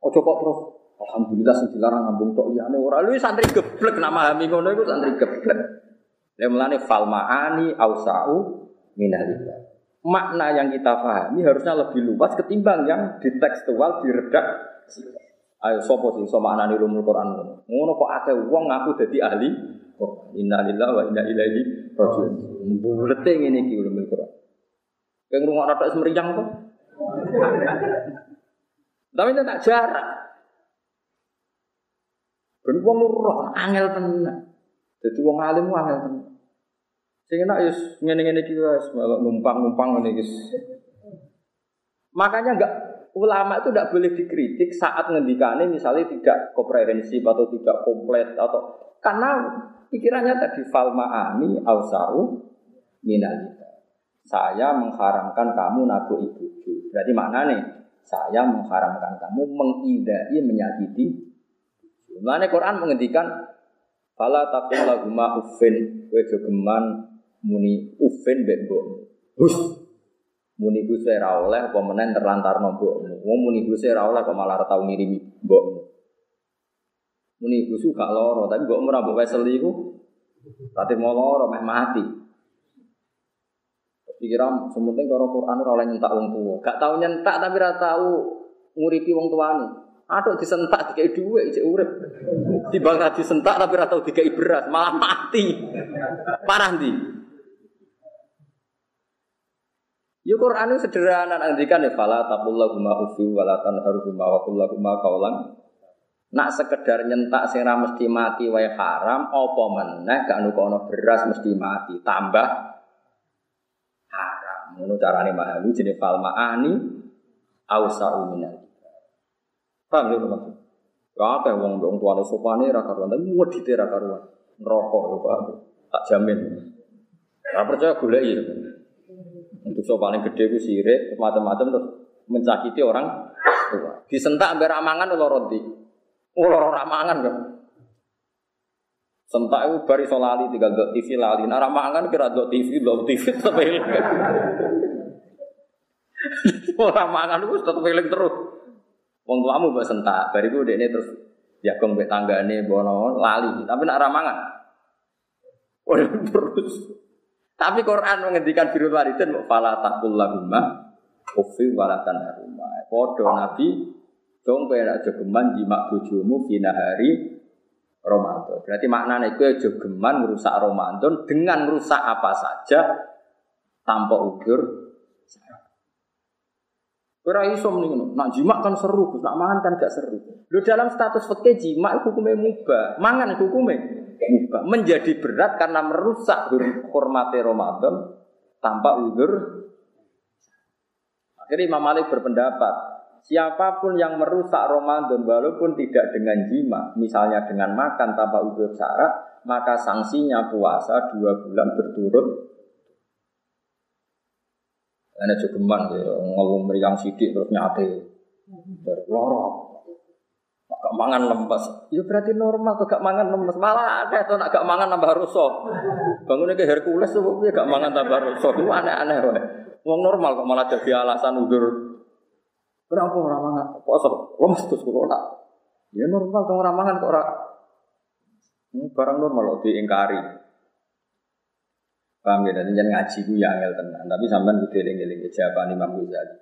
Ojo kok terus alhamdulillah sing dilarang ngambung tok liyane ora. Lu santri geblek nama hami ngono iku santri geblek. Lha mulane fal maani ausau minalika. Makna yang kita pahami harusnya lebih luas ketimbang yang di tekstual diredak. Ayo sopo sing iso maknani ulumul Quran ngono. Ngono kok akeh wong ngaku dadi ahli Quran. Innalillahi wa inna ilaihi rajiun. Bulete ngene iki ulumul Quran. Yang rumah rata semeriang tuh. Tapi tak jarak. Ben wong roh angel tenan. Dadi wong alim angel tenan. Sing enak yus ngene-ngene iki wis numpang-numpang ngene iki. Makanya enggak ulama itu tidak boleh dikritik saat ngendikane misalnya tidak komprehensif atau tidak komplit atau karena pikirannya tadi falmaani ausau minalita. Saya mengharamkan kamu nabu ibu. Berarti mana nih? Saya mengharamkan kamu mengidai menyakiti. Mana Quran menghentikan Fala takul laguma uffin Kue jogeman muni uffin bebo Hus Muni oleh apa menen terlantar mbokmu. Wong muni Gusti ora oleh kok malah ngirimi mbokmu. Muni Gusti gak lara, tapi mbokmu ora mbok wesel iku. Tadi mau lara meh mati. Pikiran sementing karo Quran ora oleh nyentak wong tuwa. Gak tau nyentak tapi ora tau nguripi wong tuane. Aduh disentak dikai dhuwit cek urip. Timbang ra disentak tapi ora tau dikai beras, malah mati. Parah ndi? Ya Quran sederhana ngendikan ya fala taqullahuma ufi wala tanharhuma wa kullahuma qaulan Nak sekedar nyentak sing ra mesti mati wae haram apa meneh gak nukono beras mesti mati tambah haram. Ngono carane mahali jenenge fal maani ausa'u minal. Paham ya maksud? Ya akeh wong wong tuane sopane ra karuan tapi wedite ra karuan. Neraka ya paham. Tak jamin. Ora percaya golek ya. Untuk so paling gede itu sirik, macam-macam terus mencakiti orang tua. Disentak ambil ramangan ulo roti. Ulo ramangan kan. Sentak itu bari solali tiga dot TV lali. Ramangan kira dot TV, dot TV tetap eling. ramangan itu tetap eling terus. Wong tuamu mbok sentak, bariku ini terus jagong mbek tanggane bono lali. Tapi nak ramangan. Oh terus. Tapi Quran menghentikan birul walidin fala taqul lahumma ufi walatan haruma. Padha Nabi dong kowe nek jogeman jimak bojomu fina hari Ramadan. Berarti maknanya itu jogeman merusak Ramadan dengan merusak apa saja tanpa udur. Ora iso mending Nak jimak kan seru, nak mangan kan gak seru. Lu dalam status fikih jimak hukumnya mubah, mangan hukumnya mubah. Menjadi berat karena merusak hormati Ramadan tanpa udur. Akhirnya Imam Malik berpendapat, siapa pun yang merusak Ramadan walaupun tidak dengan jima, misalnya dengan makan tanpa udur syarat, maka sanksinya puasa dua bulan berturut ana jogeman ya ngomong meriang sidik terus nyate. Loro. Gak mangan lemes. Ya berarti normal tuh gak mangan lemes. Malah ada tuh nak gak mangan nambah rusuh. Bangunnya ke Hercules tuh gak mangan tambah rusuh. Itu aneh-aneh. Wong normal kok malah jadi alasan udur. Kenapa orang mangan? Puasa lemes terus kulo nak. Ya normal tuh orang mangan kok ora. Barang normal loh diingkari. Paham ya? Dan ngaji gue yang angel tenan. Tapi sampean kudu eling-eling jawaban Imam Ghazali.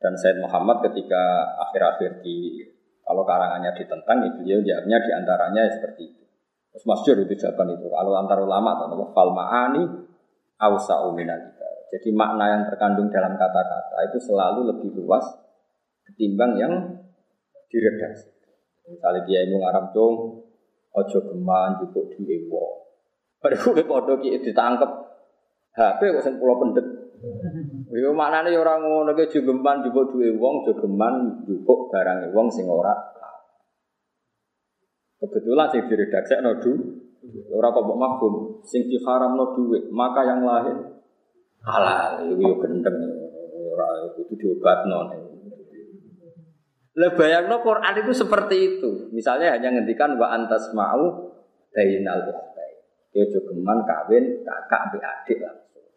Dan Said Muhammad ketika akhir-akhir di kalau karangannya ditentang, itu beliau jawabnya di antaranya seperti itu. Terus masyur itu jawaban itu. Kalau antar ulama atau fal ma'ani awsa'u Jadi makna yang terkandung dalam kata-kata itu selalu lebih luas ketimbang yang diredaksi. Misalnya dia ilmu Arab dong, ojo geman, cukup diwewo. Pada gue podo ki ditangkep HP kok sing pulau pendet. Yo maknane ya ora ngono ki jogeman njupuk duwe wong, jogeman njupuk barang wong sing ora Kebetulan sing diredaksekno du ora kok mbok mafhum, sing diharamno duit, maka yang lain halal. Iku yo gendeng ora itu diobatno. Lebayangno Quran itu seperti itu. Misalnya hanya ngendikan wa antas mau bainal Ya jogeman kawin kakak ambil adik lah.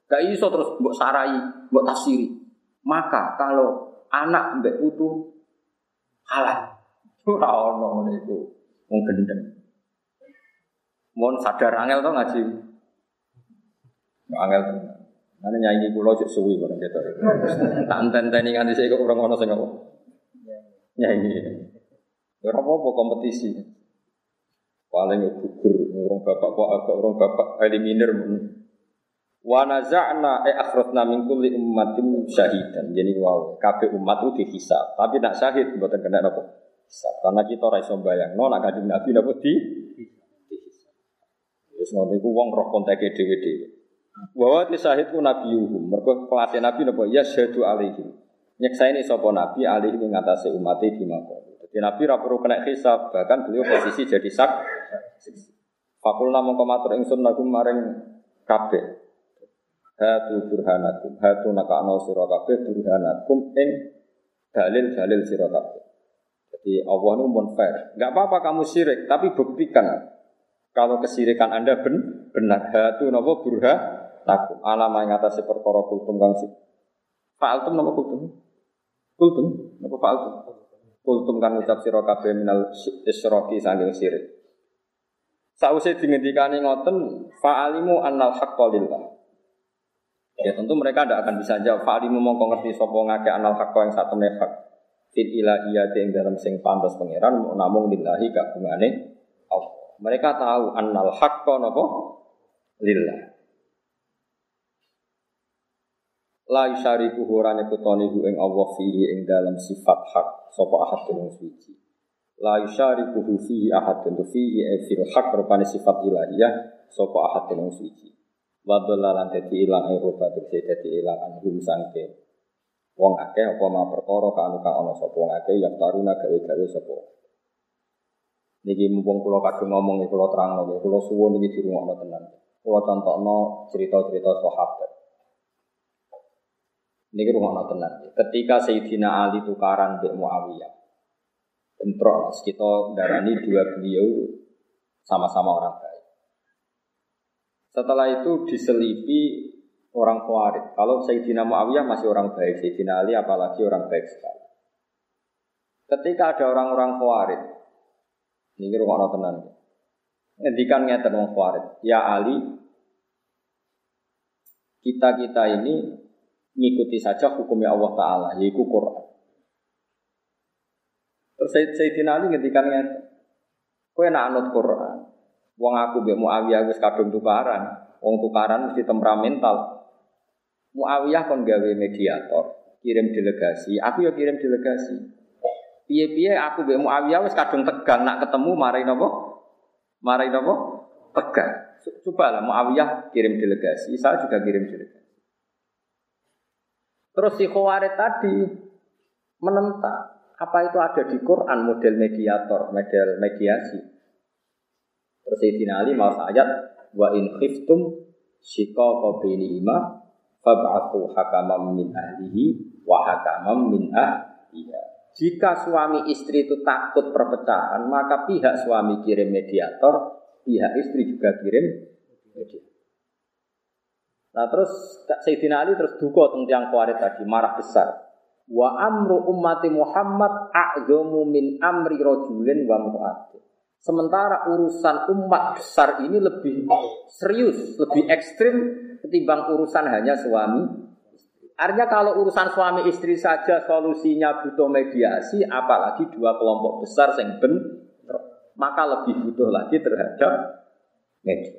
Gak iso terus mbok sarai, mbok tafsiri. Maka kalau anak mbek putu halal. Ora ono ngene iku. Wong gendeng. Mohon sadar angel to ngaji. Angel to. Mana nyanyi pulau cek suwi barang kita. Tak enten-enteni nganti saya kok orang ono sing apa. Nyanyi. Ora apa-apa kompetisi. Paling gugur orang bapak kok agak orang bapak eliminir. Wa naza'na e akhrajna min kulli ummatin syahidan. Jadi wow, kabeh umat itu dihisab. Tapi nak syahid mboten kena napa? Hisab. Karena kita ora iso bayangno nak kanjeng Nabi napa di. Wis ngono iku wong roh konteke dhewe-dhewe. Bahwa ti syahid ku nabiyuhum. Mergo pelatih Nabi napa? Ya syahadu alaihim. Nyeksaini sapa Nabi alaihim ngatasi umat di mako. Jadi Nabi ra perlu kena hisab, bahkan beliau posisi jadi sak. Fakulna mongko matur ingsun lagu maring kabeh. Hatu burhanakum, hatu nakano sira kabeh burhanakum ing dalil-dalil sira kabeh. Jadi Allah ini pun fair. Enggak apa-apa kamu syirik, tapi buktikan kalau kesirikan Anda ben, benar. Hatu napa burha takum. Alam yang atas perkara kultum kang Fa'altum nama kultum? Kultum, apa fa'altum? Kultum kan ucap sira kabeh minal isyraki saking syirik. Sausé dingendikane ngoten fa'alimu annal haqqo lillah. Ya tentu mereka tidak akan bisa jawab fa'alimu mongko ngerti sapa ngake annal haqqo yang satu hak. Fil ilahiyati ing dalam sing pantas pangeran namung lillahi kagungane Allah. Mereka tahu annal haqqo napa lillah. La yusyariku ora nyekutoni hu ing Allah fihi ing dalam sifat hak sapa ahad wong suci. La yusyariku hu fihi ahad tu fihi e fil hak rupane sifat ilahiyah sapa ahad wong suci. Wa lan dadi ilang ing rupa dadi ilang anhum sangke. Wong akeh apa ma perkara kanu kang ana sapa wong akeh yang taruna gawe-gawe sapa. Niki mumpung kula kadung ngomong kula terangno kula suwun iki dirungokno tenan. Kula contohno cerita-cerita sahabat ini rumah tenan. Ketika Sayyidina Ali tukaran Mbak Muawiyah, bentrok kita darani dua beliau sama-sama orang baik. Setelah itu diselipi orang Khawarij. Kalau Sayyidina Muawiyah masih orang baik, Sayyidina Ali apalagi orang baik sekali. Ketika ada orang-orang Khawarij, ini rumah tenan. Ngendikan ngeten wong Khawarij, ya Ali, kita-kita ini ngikuti saja hukumnya Allah Ta'ala, yaitu Quran. Terus Sayyidina Ali ngendikan ngeten. Kowe nak anut Quran. Wong aku mbek Muawiyah wis kadung tukaran. Wong tukaran mesti temperamental. Muawiyah kon gawe mediator, kirim delegasi, aku ya kirim delegasi. Piye-piye aku mbek Muawiyah wis kadung tegang nak ketemu marai napa? Marai napa? Tegang. Coba lah Muawiyah kirim delegasi, saya juga kirim delegasi. Terus si Khawarij tadi menentang apa itu ada di Quran model mediator, model mediasi. Terus Sayyidina Ali mau ayat wa in khiftum shiqaqa bainihima fab'athu hakamam min ahlihi wa hakamam min ahliha. Jika suami istri itu takut perpecahan, maka pihak suami kirim mediator, pihak istri juga kirim mediator. Nah terus Sayyidina Ali terus duka tentang tiang kuarit tadi, marah besar. Wa amru ummati Muhammad a'zamu min amri rojulin wa mu'ati. Sementara urusan umat besar ini lebih serius, lebih ekstrim ketimbang urusan hanya suami. Artinya kalau urusan suami istri saja solusinya butuh mediasi, apalagi dua kelompok besar yang ben, maka lebih butuh lagi terhadap mediasi.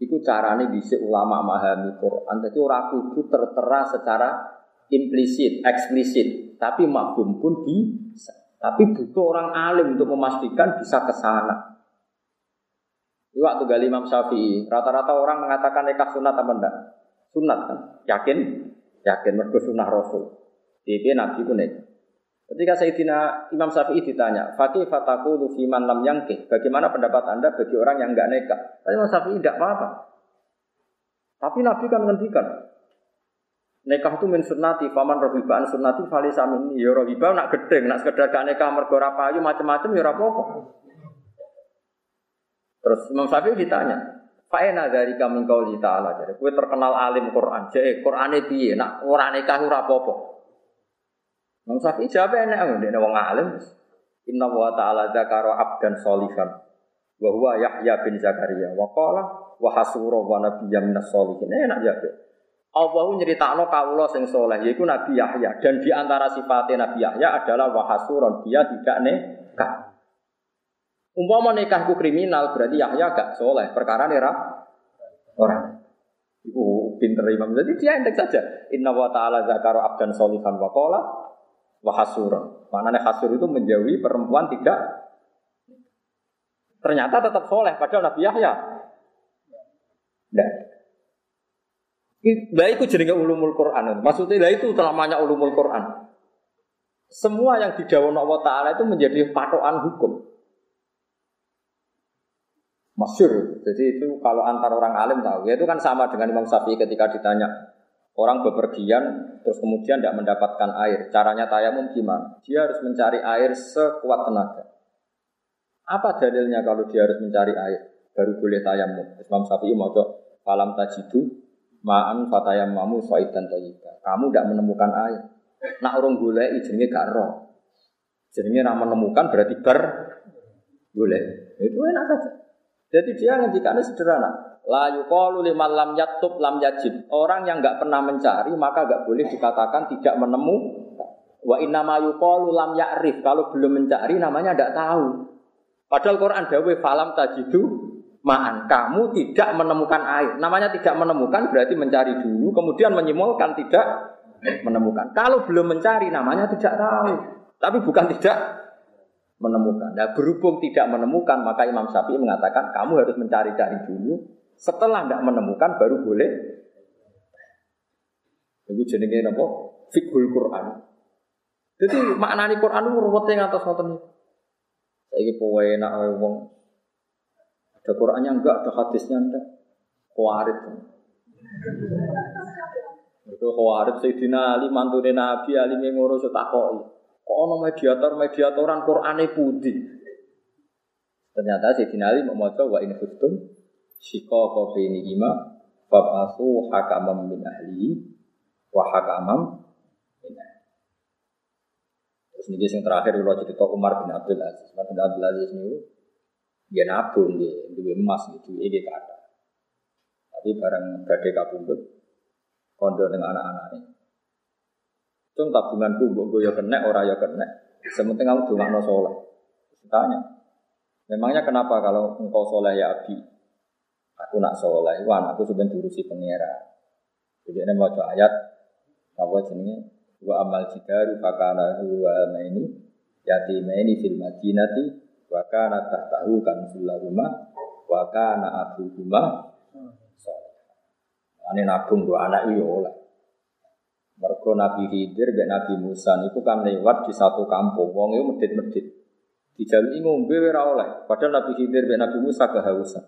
Iku carane bisa ulama memahami Quran. Jadi orang kudu tertera secara implisit, eksplisit, tapi mafhum pun bisa. Tapi butuh orang alim untuk memastikan bisa ke sana. Waktu gali Imam Syafi'i, rata-rata orang mengatakan nikah sunat apa enggak? Sunat kan? Yakin? Yakin mergo sunnah Rasul. Jadi Nabi itu. Ketika Sayyidina Imam Syafi'i ditanya, Fakih fataku lufiman lam yangke, bagaimana pendapat anda bagi orang yang enggak nikah? Tapi Imam Syafi'i tidak apa-apa. Tapi Nabi kan ngendikan, nikah itu min sunnati, faman rohibaan sunnati fali samin ya rohibah nak gedeng, nak sekedar gak nikah mergo payu macam-macam ya apa Terus Imam Syafi'i ditanya, Fa'ena dari kami kau ta'ala jadi, kue terkenal alim Quran, jadi Qurannya piye, nak orang nikah ora. Imam Syafi'i jawab enak, dia wong alim. Inna wa ta'ala zakara abdan solihan. Wa huwa Yahya bin Zakaria. Wa qala wa hasura wa nabiyya minas solihin. Enak jawab. Allah nyeritakno kawula sing soleh yaiku Nabi Yahya dan di antara sifatnya Nabi Yahya adalah wahasuron dia tidak nikah. Umpama nikahku kriminal berarti Yahya gak soleh perkara nera orang. Ibu pinter imam. Jadi dia indeks saja. Inna wa ta'ala zakara abdan solihan wa qala wahasur. Maknanya hasur itu menjauhi perempuan tidak ternyata tetap soleh padahal Nabi Yahya. Nah. Lah itu jenenge ulumul Quran. Maksudnya lah itu namanya ulumul Quran. Semua yang didawon Allah Ta'ala itu menjadi patokan hukum. Masyur. Jadi itu kalau antar orang alim tahu. Ya itu kan sama dengan Imam Syafi'i ketika ditanya Orang bepergian terus kemudian tidak mendapatkan air. Caranya tayamum gimana? Dia harus mencari air sekuat tenaga. Apa dalilnya kalau dia harus mencari air? Baru boleh tayamum. Imam Syafi'i mau falam tajidu Ma'an fatayam mamu dan toyibah. Kamu tidak menemukan air. Nak orang gulai jenenge gak roh. Jenenge ra menemukan berarti ber gulai. Itu enak saja. Jadi dia ngendikannya sederhana. La yuqalu liman lam yatub lam yajid. Orang yang nggak pernah mencari maka nggak boleh dikatakan tidak menemu. Wa inna ma yuqalu lam ya'rif. Kalau belum mencari namanya tidak tahu. Padahal Quran dawe falam tajidu ma'an. Kamu tidak menemukan air. Namanya tidak menemukan berarti mencari dulu, kemudian menyimulkan tidak menemukan. Kalau belum mencari namanya tidak tahu. Tapi bukan tidak menemukan. Nah, berhubung tidak menemukan, maka Imam Syafi'i mengatakan kamu harus mencari-cari dulu. Setelah tidak menemukan baru boleh. Itu jenenge apa? Fikhul Quran. Jadi maknani Quran itu ruwetnya atas ngoten. Saiki powe enak wong ada Qurannya enggak, ada hadisnya enggak. Khawarid. Itu khawarid Sayyidina Ali, mantune Nabi, Ali ngurus takoi. Kok ono mediator-mediatoran Qur'ane putih. Ternyata Sayyidina Ali mau maca wa in shika ini ima fabasu hakamam min ahli wa hakamam min ahli. Terus ini yang terakhir kalau cerita Umar bin Abdul Aziz. Umar bin Abdul Aziz ini dia nabung dia duwe emas gitu ini kata. Tapi barang badai kabundut kondo dengan anak-anak ini itu tabunganku gue ya kena orang ya kena. Sementing aku cuma no soleh tanya memangnya kenapa kalau engkau soleh ya abi aku nak soleh wan aku sebenarnya diurusi pengira jadi ini mau ayat apa jenisnya wa amal jidaru fakana huwa ini ini fil madinati wa kana tahtahu kanzul rumah wa kana abuhuma Ane nabung dua anak iyo oleh. Mergo Nabi Khidir dan Nabi Musa itu kan lewat di satu kampung, wong itu medit-medit. Dijalui ngombe ora oleh. Padahal Nabi Khidir dan Nabi Musa kehausan.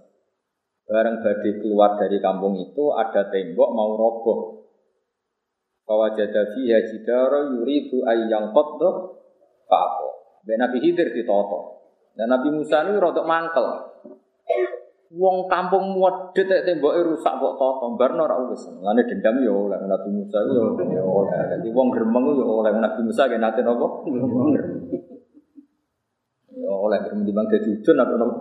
Bareng badai keluar dari kampung itu ada tembok mau roboh. Bahwa jada fiha jidara yuridu ayyang qadda fa'aqo. Nabi Khidir ditoto. Dan Nabi Musa ini rotok mangkel. Wong kampung muat detek temboknya rusak kok toto, barno ora wis. Lane dendam yo oleh Nabi Musa yo oleh. Jadi wong gremeng yo oleh Nabi Musa ge nate napa? Yo oleh gremeng di bang dadi udun apa napa?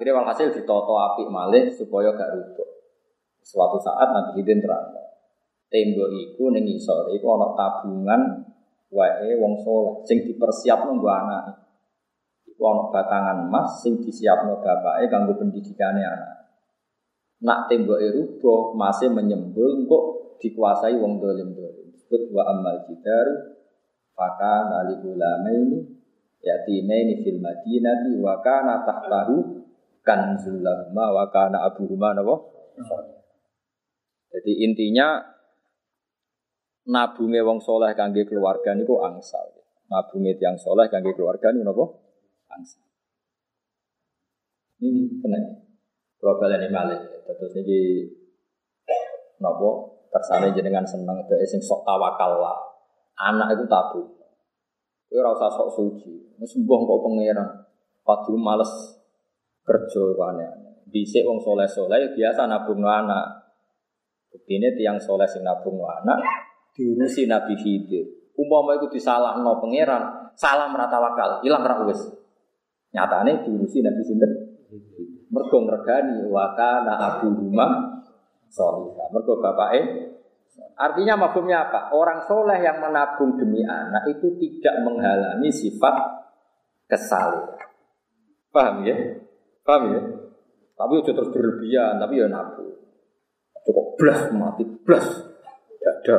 Akhirnya walhasil ditoto api malih supaya gak rubuh. Suatu saat Nabi Hidin terang. Tembok iku ning isor iku ana tabungan wae wong soleh sing dipersiapno nggo anake. Iku ana batangan emas sing disiapno bapake kanggo pendidikane anak. Nak temboke rubuh masih menyembul kok dikuasai wong dolim-dolim. Disebut wa amal jidar faka nali ulamaini yatimaini fil madinati wa kana tahtahu kanzul wa kana abuhuma napa? Jadi intinya nabunge wong soleh kangge keluarga niku angsal. Nabunge tiang soleh kangge keluarga niku napa? Angsal. Ini kena. Kalian ini malih, terus ini nopo kersane jenengan seneng ke sing sok tawakal lah. Anak itu tabung. Kowe ora usah sok suci. Wis mbah kok pangeran. Padu males aneh-aneh. Dhisik wong soleh-soleh biasa nabung anak. Buktinya tiang soleh sing nabung anak, diurusi Nabi Khidir. Umpama itu disalah no pangeran, salah merata wakal, hilang ra wis. Nyatane diurusi Nabi Sinten. Mergo ngregani wa kana abu rumah solihah. Mergo bapake Artinya mafhumnya apa? Orang soleh yang menabung demi anak itu tidak menghalangi sifat kesalehan. Paham ya? Paham ya? Tapi udah terus berlebihan, tapi ya nabung. Cukup blas mati blas. Dada.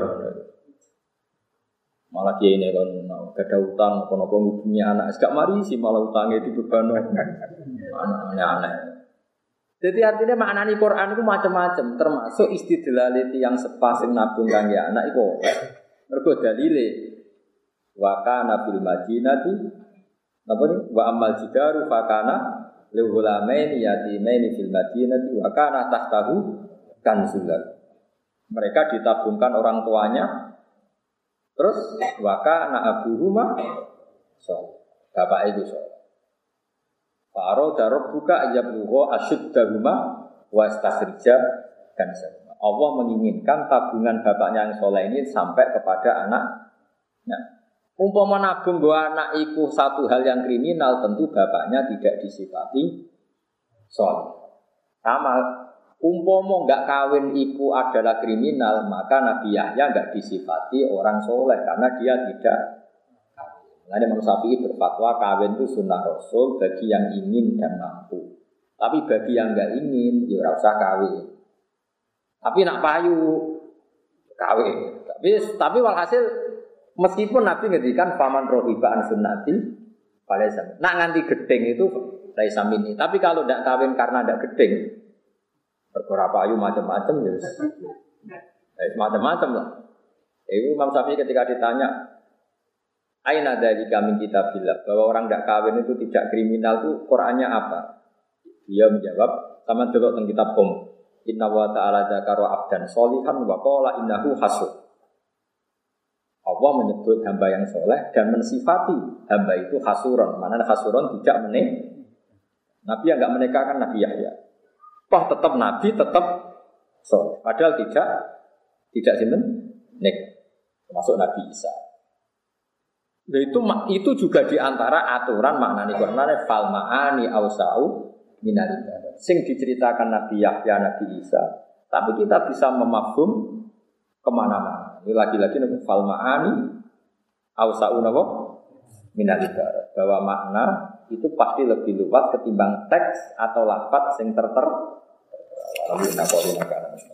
Malah dia ini kan gak ada utang, apa apa punya anak, gak mari sih malah utangnya itu beban anaknya aneh. Jadi artinya maknani Quran itu macam-macam, termasuk istidlaliti yang sepasing nabung kangge anak itu. Mergo dalile wa kana fil madinati apa nih? Wa amal jidaru fakana li ghulamaini yatimaini fil madinati wa kana tahtahu kanzul. Mereka ditabungkan orang tuanya Terus waka na abu rumah so bapak itu so. Faro darab buka asyud rumah wastasrija dan sebagainya. Allah menginginkan tabungan bapaknya yang soleh ini sampai kepada anaknya. Umpama nabung gua anak iku satu hal yang kriminal, tentu bapaknya tidak disifati soleh. Sama, umpama nggak kawin iku adalah kriminal, maka Nabi Yahya nggak disifati orang soleh karena dia tidak Nanti Imam Syafi'i berfatwa kawin itu sunnah Rasul bagi yang ingin dan mampu. Tapi bagi yang nggak ingin, ya usah kawin. Tapi nak payu kawin. Tapi tapi walhasil meskipun Nabi ngedikan paman rohibaan sunnati pada Nak nganti gedeng itu laisa ini. Tapi kalau tidak kawin karena tidak gedeng, perkara payu macam-macam ya. Ya macam-macam lah. Itu Imam Syafi'i ketika ditanya, Aina dari kami kita bilang bahwa orang tidak kawin itu tidak kriminal itu Qurannya apa? Dia menjawab sama dulu tentang kitab Qom. Inna wa ta'ala dzakara abdan solihan wa qala innahu hasud. Allah menyebut hamba yang soleh dan mensifati hamba itu hasuron. Mana hasuron tidak menik. Nabi yang nggak menikahkan Nabi Yahya. Wah tetap Nabi tetap soleh. Padahal tidak tidak sinten nek termasuk Nabi Isa. Nah, itu itu juga di antara aturan maknani Quran fal ma'ani ausau minal Sing diceritakan Nabi Yahya, Nabi Isa. Tapi kita bisa memahum ke mana-mana. Ini lagi-lagi nabi fal ma'ani ausau nabo minal Bahwa makna itu pasti lebih luas ketimbang teks atau lafaz sing terter. Alhamdulillah,